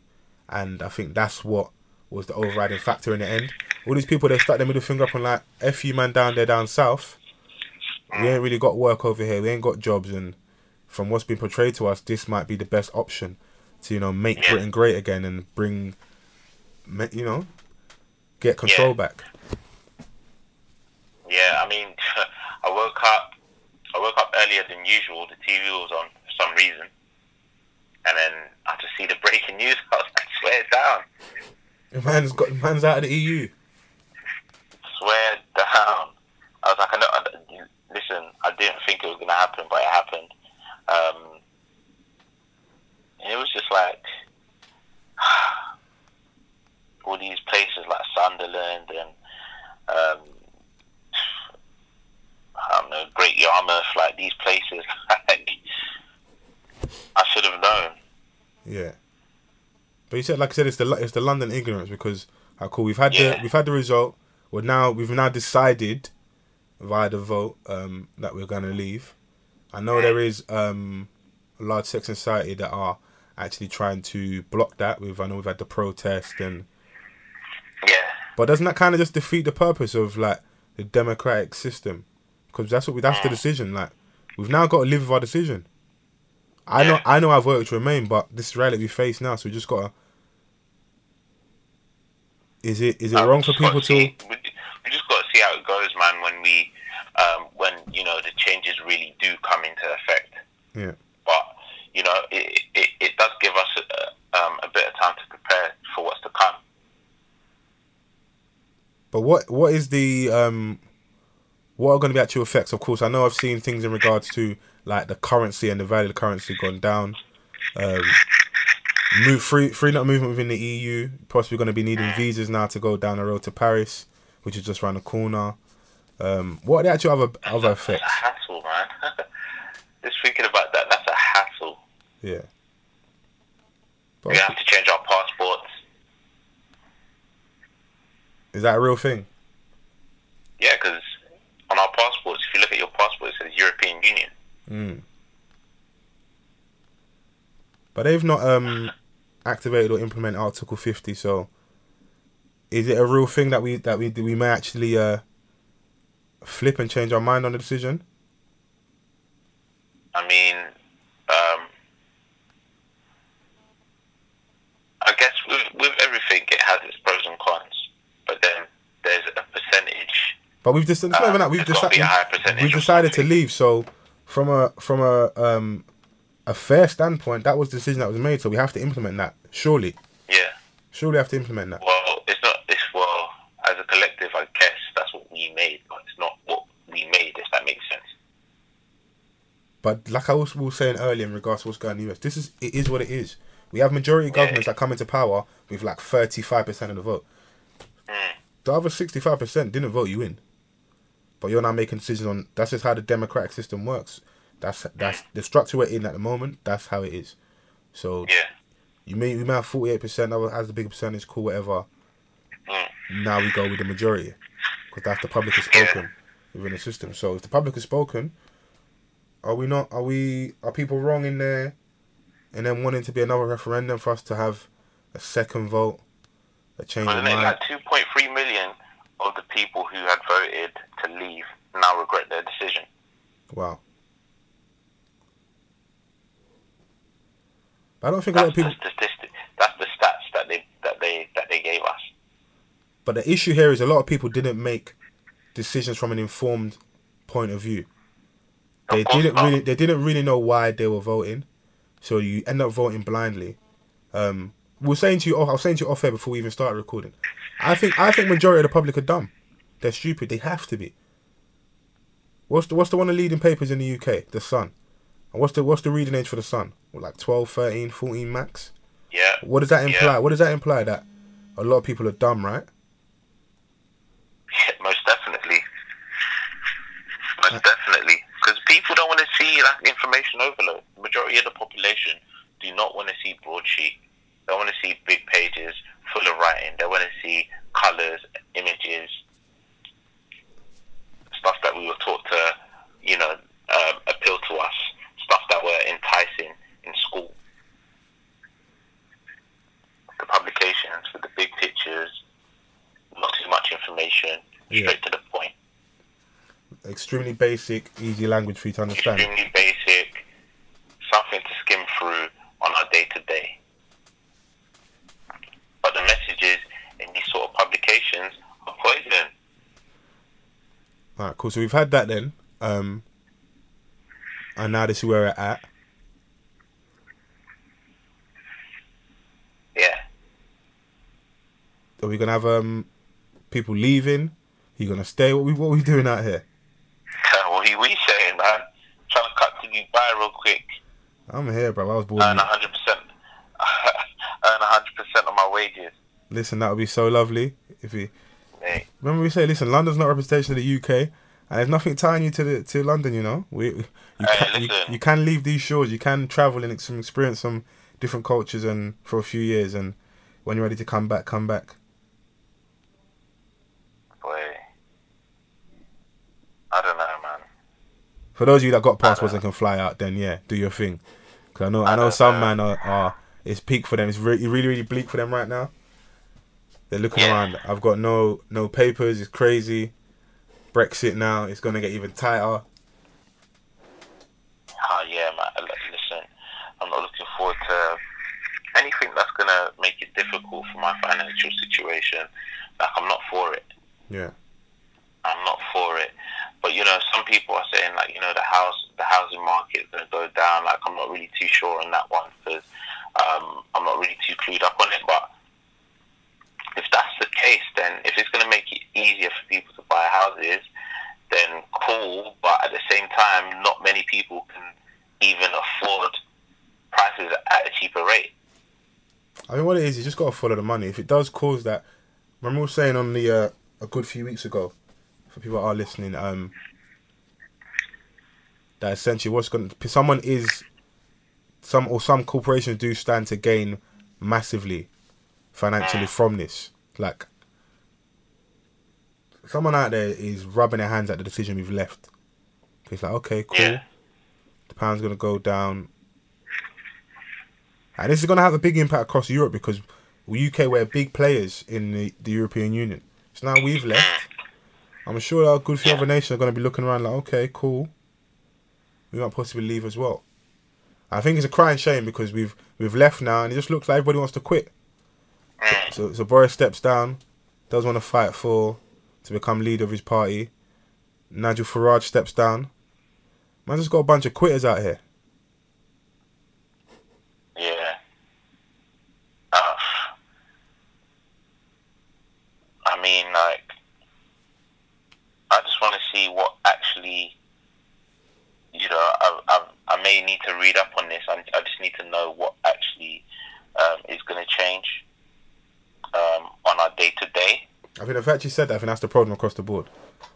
and I think that's what was the overriding factor in the end. All these people they stuck their middle finger up and like, "F you, man, down there, down south. We ain't really got work over here. We ain't got jobs, and from what's been portrayed to us, this might be the best option to you know make Yeah. Britain great again and bring, you know, get control Yeah. back." Yeah, I mean, I woke up. I woke up earlier than usual. The TV was on for some reason, and then I just see the breaking news. I was like, "Swear down, Man's got man's out of the EU. swear down." I was like, "I know." I, listen, I didn't think it was gonna happen, but it happened. Um, and it was just like all these places like Sunderland and um, I don't know, Great Yarmouth, like these places. Like, I should have known. Yeah. But you said, like I said, it's the it's the London ignorance because how cool we've had the we've had the result. Well, now we've now decided via the vote um, that we're gonna leave. I know there is um, a large section of society that are actually trying to block that. We've I know we've had the protest and, Yeah, but doesn't that kind of just defeat the purpose of like the democratic system? Because that's what we, that's the decision. Like we've now got to live with our decision. I know I know I've worked to remain, but this is reality we face now, so we just gotta. Is it is it Um, wrong for gotta people to? see- we, we just got to see how it goes, man. When we, um, when you know the changes really do come into effect. Yeah. But you know, it it, it does give us a, um, a bit of time to prepare for what's to come. But what what is the um, what are going to be actual effects? Of course, I know I've seen things in regards to like the currency and the value of the currency gone down. Um, move free free not movement within the EU. Possibly going to be needing visas now to go down the road to Paris, which is just around the corner. Um, what are the actual other other It's effects? a hassle, man. just thinking about that, that's a hassle. Yeah. But We have to change our passports. is that a real thing? Yeah, because on our passports, if you look at your passport, it says European Union. Mm. But they've not um activated or implemented Article fifty. So, is it a real thing that we that we we may actually uh flip and change our mind on the decision? I mean, um, I guess with, with everything, it has its pros and cons. But then there's a percentage. But we've just it's not even that we've be decided a higher percentage we've decided to leave. So, from a from a um a fair standpoint, that was the decision that was made. So we have to implement that. Surely, Yeah. surely have to implement that. Well, it's not. It's well, as a collective, I guess that's what we made, but it's not what we made. If that makes sense. But like I was, was saying earlier in regards to what's going on in the US, this is it is what it is. We have majority governments that come into power with like thirty five percent of the vote. The other sixty five percent didn't vote you in. But you're now making decisions on that's just how the democratic system works. That's that's the structure we're in at the moment, that's how it is. So Yeah. you may we may have forty eight percent that has the bigger percentage, cool, whatever. Mm. Now we go with the majority because that's the public has spoken within the system. So if the public has spoken, are we not? Are we? Are people wrong in there? And then wanting to be another referendum for us to have a second vote, a change of Wasn't it mind. like 2.3 million of the people who had voted to leave now regret their decision? Wow. But I don't think a lot That's of the people. statistic. That's the stats that they that they that they gave us. But the issue here is a lot of people didn't make decisions from an informed point of view. They course didn't not. really they didn't really know why they were voting, so you end up voting blindly. Um, we were saying to you, off- I was saying to you off air before we even started recording. I think I think majority of the public are dumb. They're stupid. They have to be. What's the what's the one of the leading papers in the UK? The Sun. And what's the what's the reading age for the Sun? What, like 12, 13, 14 max. Yeah. What does that Yeah. imply? What does that imply that a lot of people are dumb, right? Yeah, Most definitely. Most uh, definitely. Because people don't want to see like information overload. The majority of the population do not want to see broadsheet. They want to see big pages full of writing. They want to see colors, images, stuff that we were taught to, you know, um, appeal to us. Stuff that were enticing in school. The publications with the big pictures, not too much information, Yeah. straight to the point. Extremely basic, easy language for you to understand. Extremely basic, something to skim through on our day to day. But the messages in these sort of publications are poison. All right, cool. So we've had that then, um, and now this is where we're at. Yeah. Are we gonna have um people leaving? Are you gonna stay? What we what we doing out here? what are we saying, man? Trying to cut to Dubai real quick. I'm here, bro. I was born. Earn here. 100%. earn 100% of my wages. Listen, that would be so lovely if we. Mate. Remember we say, listen, London's not a representation of the UK, and there's nothing tying you to the to London. You know, we you Hey, can you, you can leave these shores. You can travel and experience some different cultures and for a few years, and when you're ready to come back, come back. Boy. I don't know, man. For those of you that got passports and can fly out, then yeah, do your thing. Cause I know I I know know, some uh, man are, are it's peak for them. It's really really really bleak for them right now. They're looking Yeah. around. I've got no no papers. It's crazy. Brexit now. It's gonna get even tighter. Oh, yeah, man. Listen, I'm not looking forward to anything that's going to make it difficult for my financial situation. Like, I'm not for it. Yeah. I'm not for it. But you know, some people are saying like, you know, the house, the housing market is going to go down. Like, I'm not really too sure on that one because um, I'm not really too clued up on it. But if that's the case, then if it's going to make it easier for people to buy houses, then cool. But at the same time, not many people can even afford prices at a cheaper rate. I mean, what it is, you just gotta follow the money. If it does cause that, remember we were saying on the uh, a good few weeks ago, for people that are listening, um, that essentially what's going to someone is some or some corporations do stand to gain massively financially from this. Like someone out there is rubbing their hands at the decision we've left. It's like okay, cool. Yeah. The pound's gonna go down. And this is going to have a big impact across Europe because UK we're big players in the, the European Union. So now we've left. I'm sure a good few other nations are going to be looking around like, okay, cool. We might possibly leave as well. I think it's a crying shame because we've we've left now and it just looks like everybody wants to quit. So so Boris steps down, does want to fight for to become leader of his party. Nigel Farage steps down. Man just got a bunch of quitters out here. Yeah. Uh, I mean, like, I just want to see what actually, you know, I've, I've I may need to read up on this. I, I just need to know what actually um, is going to change um, on our day to day. I think I've actually said that, I think that's the problem across the board.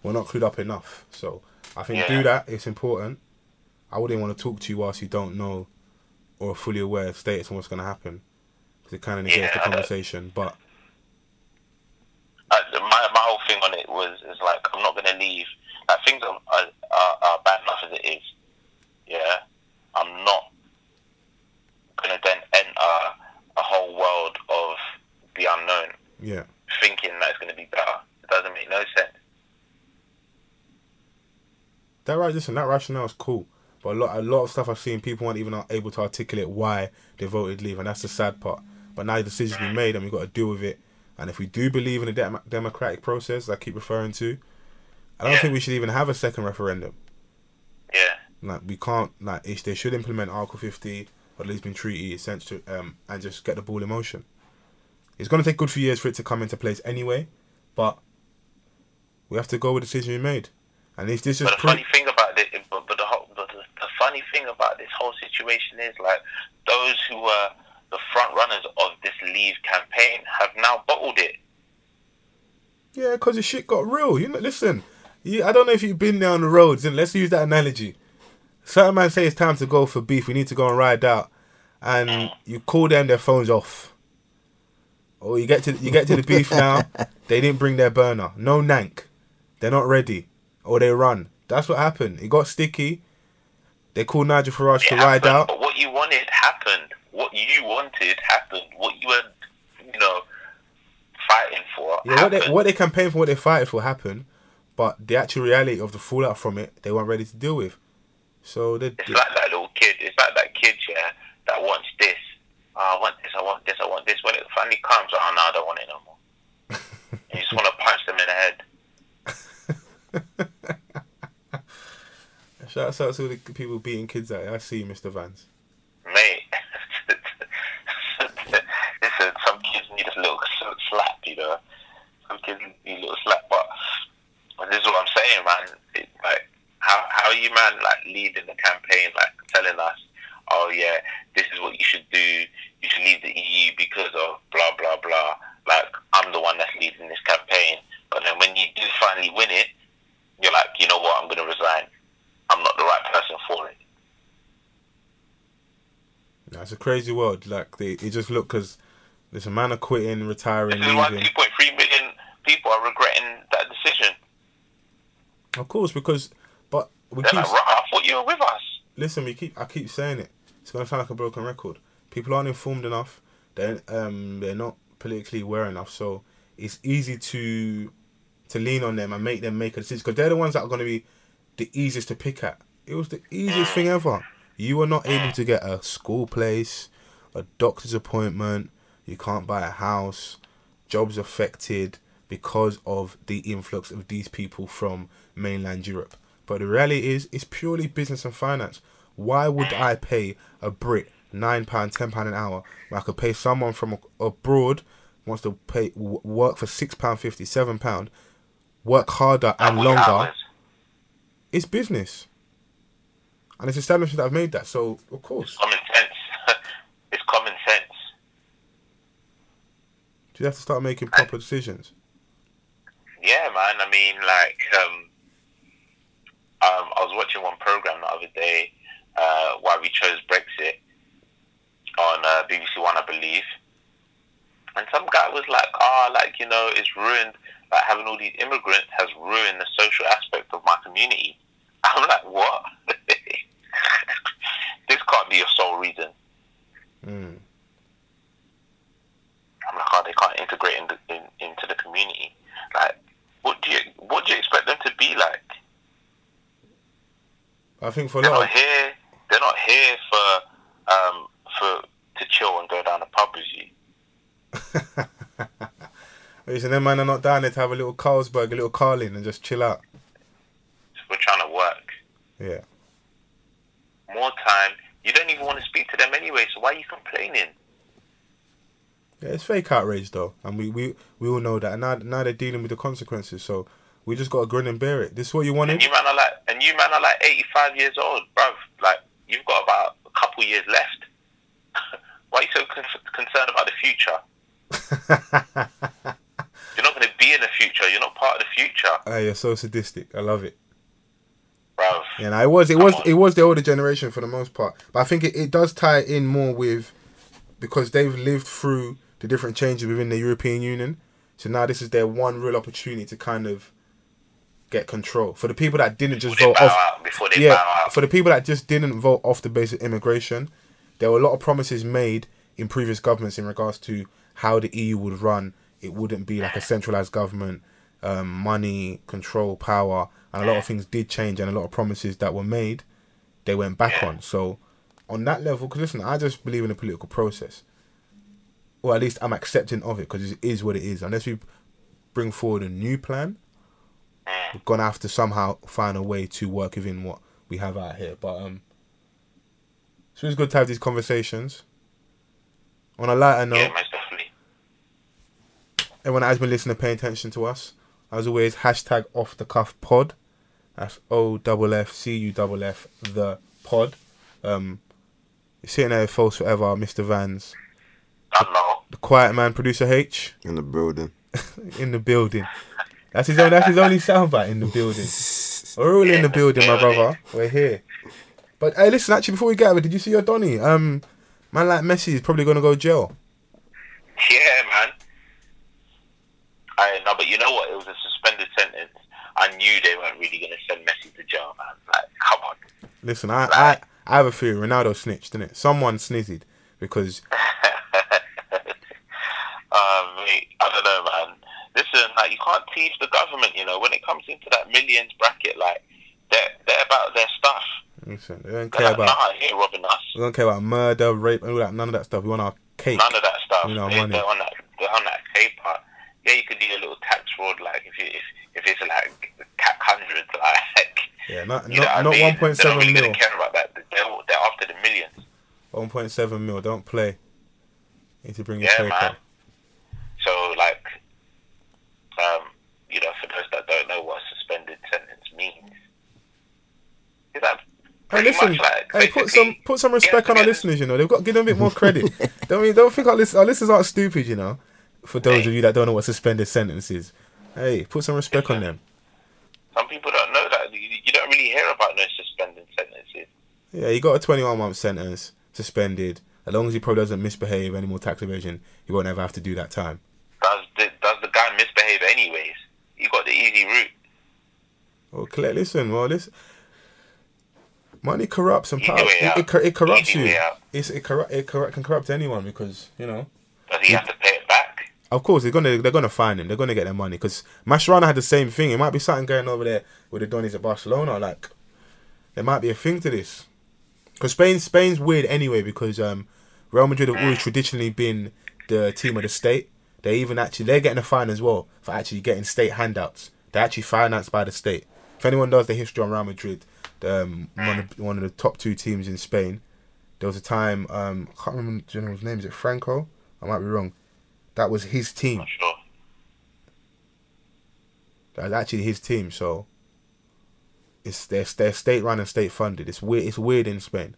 We're not clued up enough. So I think Yeah. do that. It's important. I wouldn't want to talk to you whilst you don't know or are fully aware of status and what's going to happen because it kind of negates Yeah, the conversation. But Uh, my my whole thing on it was is like I'm not going to leave. Like things are, are, are bad enough as it is. Yeah, I'm not going to then enter a whole world of the unknown, yeah, thinking that it's going to be better. It doesn't make no sense. that right. Listen, that rationale is cool. But a lot, a lot of stuff I've seen, people aren't even able to articulate why they voted leave, and that's the sad part. But now the decision's been made, and we've got to deal with it. And if we do believe in the dem- democratic process, I keep referring to, I don't Yeah. think we should even have a second referendum. Yeah, Like we can't like if they should implement Article 50 or the Lisbon Treaty essentially um and just get the ball in motion. It's gonna take good few years for it to come into place anyway, but we have to go with the decision we made. And if this is but the pre- funny thing about it, but, but the, whole, but the the funny thing about this whole situation is like those who were the front runners of this leave campaign have now bottled it. yeah, because the shit got real. You know, listen, you, I don't know if you've been down the roads, and let's use that analogy. Certain man say it's time to go for beef. We need to go and ride out, and you call them, their phones off. Or you get to you get to the beef now. They didn't bring their burner. No nank. They're not ready, or they run. That's what happened. It got sticky. They called Nigel Farage to It ride out. But what you wanted happened. What you wanted happened. What you were, you know, fighting for Yeah, what happened. they what they campaigned for, what they fighted for happened, but the actual reality of the fallout from it, they weren't ready to deal with. So they, It's like that little kid. It's like that kid, yeah, that wants this. Oh, I want this. I want this. I want this. When it finally comes, ah, oh no, I don't want it no more. you just want to punch them in the head. Shouts out to all the people beating kids out. I see you, Mr. Vance. Mate, listen, some kids need a little slap, you know. Some kids need a little slap, but this is what I'm saying, man. It, like, how how are you, man, like leading the campaign, like telling us, oh yeah, this is what you should do. You should leave the EU because of blah blah blah. Like, I'm the one that's leading this campaign, but then when you do finally win it, you're like, you know what, I'm gonna resign. I'm not the right person for it. That's a crazy world. Like they, it just look because there's a man are quitting, retiring, is why 2.3 million people are regretting that decision. Of course, because we They're keep like, I thought you were with us. listen. We keep I keep saying it. It's gonna sound like a broken record. People aren't informed enough. They um they're not politically aware enough. So it's easy to to lean on them and make them make a decision because they're the ones that are gonna be the easiest to pick at. It was the easiest thing ever. You were not able to get a school place, a doctor's appointment. You can't buy a house. Jobs affected because of the influx of these people from mainland Europe. But the reality is, it's purely business and finance. Why would I pay a Brit nine pound, ten pound an hour when I could pay someone from abroad wants to pay work for six pound fifty, seven pound, work harder and longer? hours? It's business, and it's establishments that I've made that. So of course, Common sense. it's common sense. Do you have to start making proper decisions. Yeah, man. I mean, like, um, was watching one program the other day, uh, why we chose Brexit on uh, BBC One, I believe. And some guy was like, "Oh, like you know, it's ruined. Like having all these immigrants has ruined the social aspect of my community." I'm like, "What? this can't be your sole reason." Mm. I'm like, oh, they can't integrate in the, in, into the community. Like, what do you what do you expect them to be like? I think for a They're not of here. They're not here for um for to chill and go down the pub with you. Listen, them man are not down there to have a little Carlsberg, a little Carling, and just chill out. We're trying to work Yeah. more time. You don't even want to speak to them anyway. So why are you complaining? Yeah, it's fake outrage though, and we, we, we all know that. And now now they're dealing with the consequences, so we just got to grin and bear it. This is what you wanted. And you man are like, and you man are like 85 years old, bruv. Like you've got about a couple years left. Why are you so con- concerned about the future? You're not going to be in the future. You're not part of the future, Hey, you're so sadistic. I love it. bruv. Yeah, no, it was it was on. it was the older generation for the most part, but I think it, it does tie in more with because they've lived through the different changes within the European Union. So now this is their one real opportunity to kind of get control for the people that didn't just vote off. out, before they Yeah, for the people that just didn't vote off the basis of immigration, there were a lot of promises made in previous governments in regards to how the EU would run. It wouldn't be like a centralized government, um, money, control, power, and a lot of things did change, and a lot of promises that were made, they went back on. So, on that level, because listen, I just believe in the political process, or at least I'm accepting of it because it is what it is. Unless we bring forward a new plan, we're gonna have to somehow find a way to work within what we have out here. But um, so it's good to have these conversations. On a lighter note, Yeah, most definitely. everyone that has been listening, paying attention to us. As always, hashtag off the cuff pod. That's O double F C U double F the pod. Um, you're sitting there, false forever, Mr. Vans, I know. the quiet man, producer H, in the building. in the building. That's his own. That's his only soundbite in the building. We're all in the building, my brother. We're here. But hey, listen. Actually, before we get over, did you see your Donny? Um, man like Messi is probably gonna go jail. Yeah, man. I no, but you know what? It was a suspended sentence. I knew they weren't really going to send Messi to jail, man. Like, come on. Listen, I I, I have a theory. Ronaldo snitched, didn't it? Someone snizzed because Uh, mate, I don't know, man. Listen, like you can't teach the government. You know, when it comes into that millions bracket, like they're they're about their stuff. listen, they don't care like, about nah, here robbing us. They don't care about murder, rape, and all that. None of that stuff. We want our cake. None of that stuff. You know, they, money. They're on that. They're on that paper. Yeah, you could do a little tax fraud, like if you if, if it's like cap hundreds, like Yeah, not you not, not one point They're seven really mil. care about that. They're, they're after the millions. One point seven mil. Don't play. You Need to bring your Yeah, man. Um, you know, for those that don't know what a suspended sentence means, is that Hey, listen. like Hey, put some put some respect Yeah, on our yeah. listeners. You know, they've got to give them a bit more credit. don't mean, don't think our, list, our listeners aren't stupid. You know, for those of you that don't know what suspended sentence is, hey, put some respect on them. Some people don't know that. You, you don't really hear about no suspended sentences. Yeah, he got a 21 month sentence, suspended. As long as he probably doesn't misbehave any more tax evasion, he won't ever have to do that time. Does the, does the guy misbehave anyways? You got the easy route. Well, Claire, listen, well, this money corrupts and power it, it, it corrupts Easy you. It's it, corrupt, it corrupt, can corrupt anyone because you know. Does he have to pay it back? Of course, they're gonna they're gonna find him. They're gonna get their money because Mascherano had the same thing. It might be something going over there with the Donnies at Barcelona. Like, there might be a thing to this. Because Spain Spain's weird anyway because um, Real Madrid have always traditionally been the team of the state. They even actually they're getting a fine as well for actually getting state handouts. They're actually financed by the state. If anyone knows the history on Real Madrid, um, one of one of the top two teams in Spain. There was a time um, I can't remember the general's name. Is it Franco? I might be wrong. That was his team. Not sure. That was actually his team. So it's they're, they're state run and state funded. It's weird. It's weird in Spain.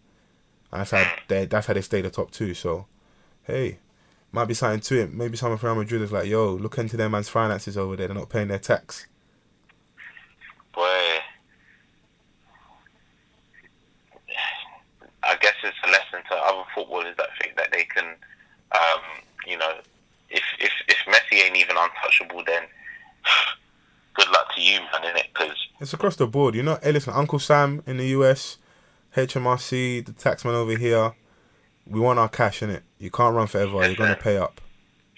And that's how they that's how they stay the top two. So hey, might be something to it. Maybe someone from Real Madrid is like, yo, look into their man's finances over there. They're not paying their tax. Boy, I guess it's a lesson to other footballers that think that they can, um, you know, if if if Messi ain't even untouchable, then good luck to you, man, innit? Because It's across the board. You know, hey, listen, Uncle Sam in the US, HMRC, the taxman over here. We want our cash in it. You can't run forever. You're gonna pay up.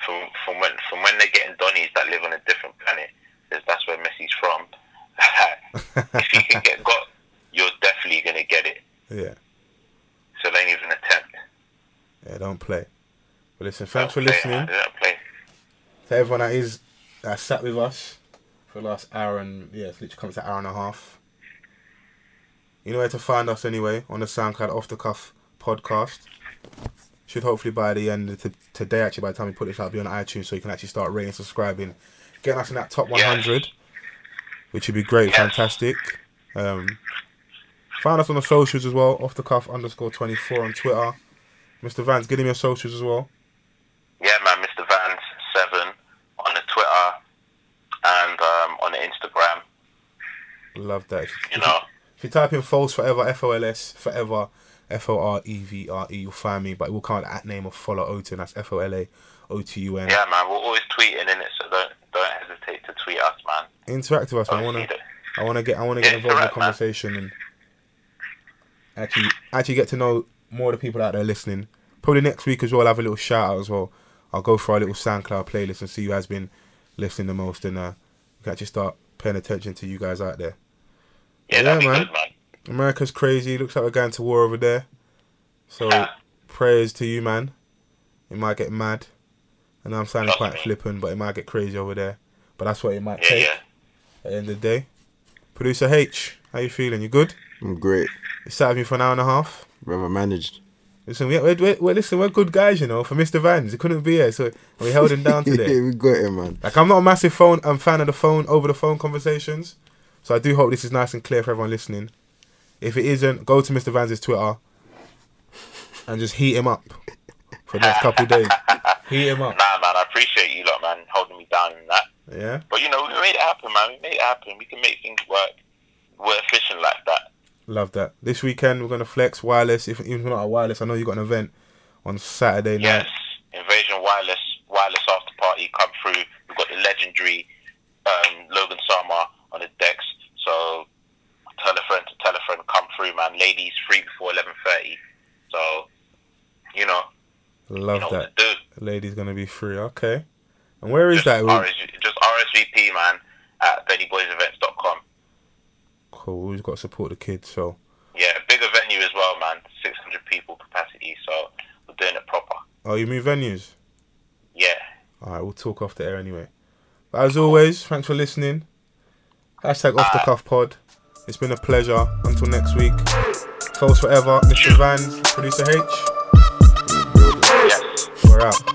from from when from when they're getting Donnies that live on a different planet, 'cause that's where Messi's from. if you can get got, you're definitely gonna get it. Yeah, So don't even attempt. yeah. Don't play. But listen, thanks for Don't play, listening. Don't play. to everyone that is that sat with us for the last hour and yeah, it's literally comes to an hour and a half. You know where to find us anyway on the SoundCloud Off the Cuff podcast. Should hopefully by the end of t- today, actually by the time we put this out, be on iTunes, so you can actually start rating, subscribing, getting us in that top 100, which would be great, fantastic. Um, Find us on the socials as well. Off the cuff underscore twenty four on Twitter. Mr. Vance, give him your socials as well. Yeah, man, Mr. Vance7 on the Twitter and um, on the Instagram. Love that. You know, If you type in false forever, F O L S forever, F O R E V R E, you'll find me. But it will come with the at name of Fola Otun. That's F O L A O T U N. yeah, man, we're always tweeting in it, so don't don't hesitate to tweet us, man. Interact with us. man. I wanna, I wanna get, I wanna get involved in the correct, man. conversation and actually, actually get to know more of the people out there listening. Probably next week as well. I'll have a little shout out as well. I'll go for our little SoundCloud playlist and see who has been listening the most, and uh, we can actually start paying attention to you guys out there. Yeah, Yeah, man. good, man. America's crazy. Looks like we're going to war over there. So Yeah. prayers to you, man. It might get mad, and I'm sounding Trust quite me. flippant, but it might get crazy over there. But that's what it might Yeah, take yeah. at the end of the day. Producer H, how you feeling? You good? I'm great. You sat with me for an hour and a half. Brother managed. Listen, we, we, we, we- listen, we're good guys, you know. For Mr. Vans, he couldn't be here, so we held him down yeah, today. we got him, man. Like, I'm not a massive phone. I'm fan of the phone over the phone conversations. So I do hope this is nice and clear for everyone listening. If it isn't, go to Mr. Vans' Twitter and just heat him up for the next couple of days. Heat him up. Nah, man, I appreciate you lot, man, holding me down in that. Yeah. But you know, we made it happen, man. We made it happen. We can make things work. We're efficient like that. Love that. This weekend we're gonna flex wireless. If even if we're not a wireless, I know you got an event on Saturday night. Yes. Invasion Wireless, Wireless After Party come through. We've got the legendary um, Logan Sama on the decks. So tell a friend to tell a friend, come through, man. Ladies free before eleven thirty. So you know, Love you know that. what to do. Lady's gonna be free. Okay. And where is Just, that? We- RS, just RSVP, man, at BennyBoysEvents.com. Cool. We've got to support the kids. So Yeah, bigger venue as well, man. Six hundred people capacity. So we're doing it proper. oh, you move venues. Yeah. All right, we'll talk off the air anyway. But as always, thanks for listening. Hashtag off the cuff pod. It's been a pleasure. Until next week. Close Forever, Mr. Vans, Producer H. Yes. We're out.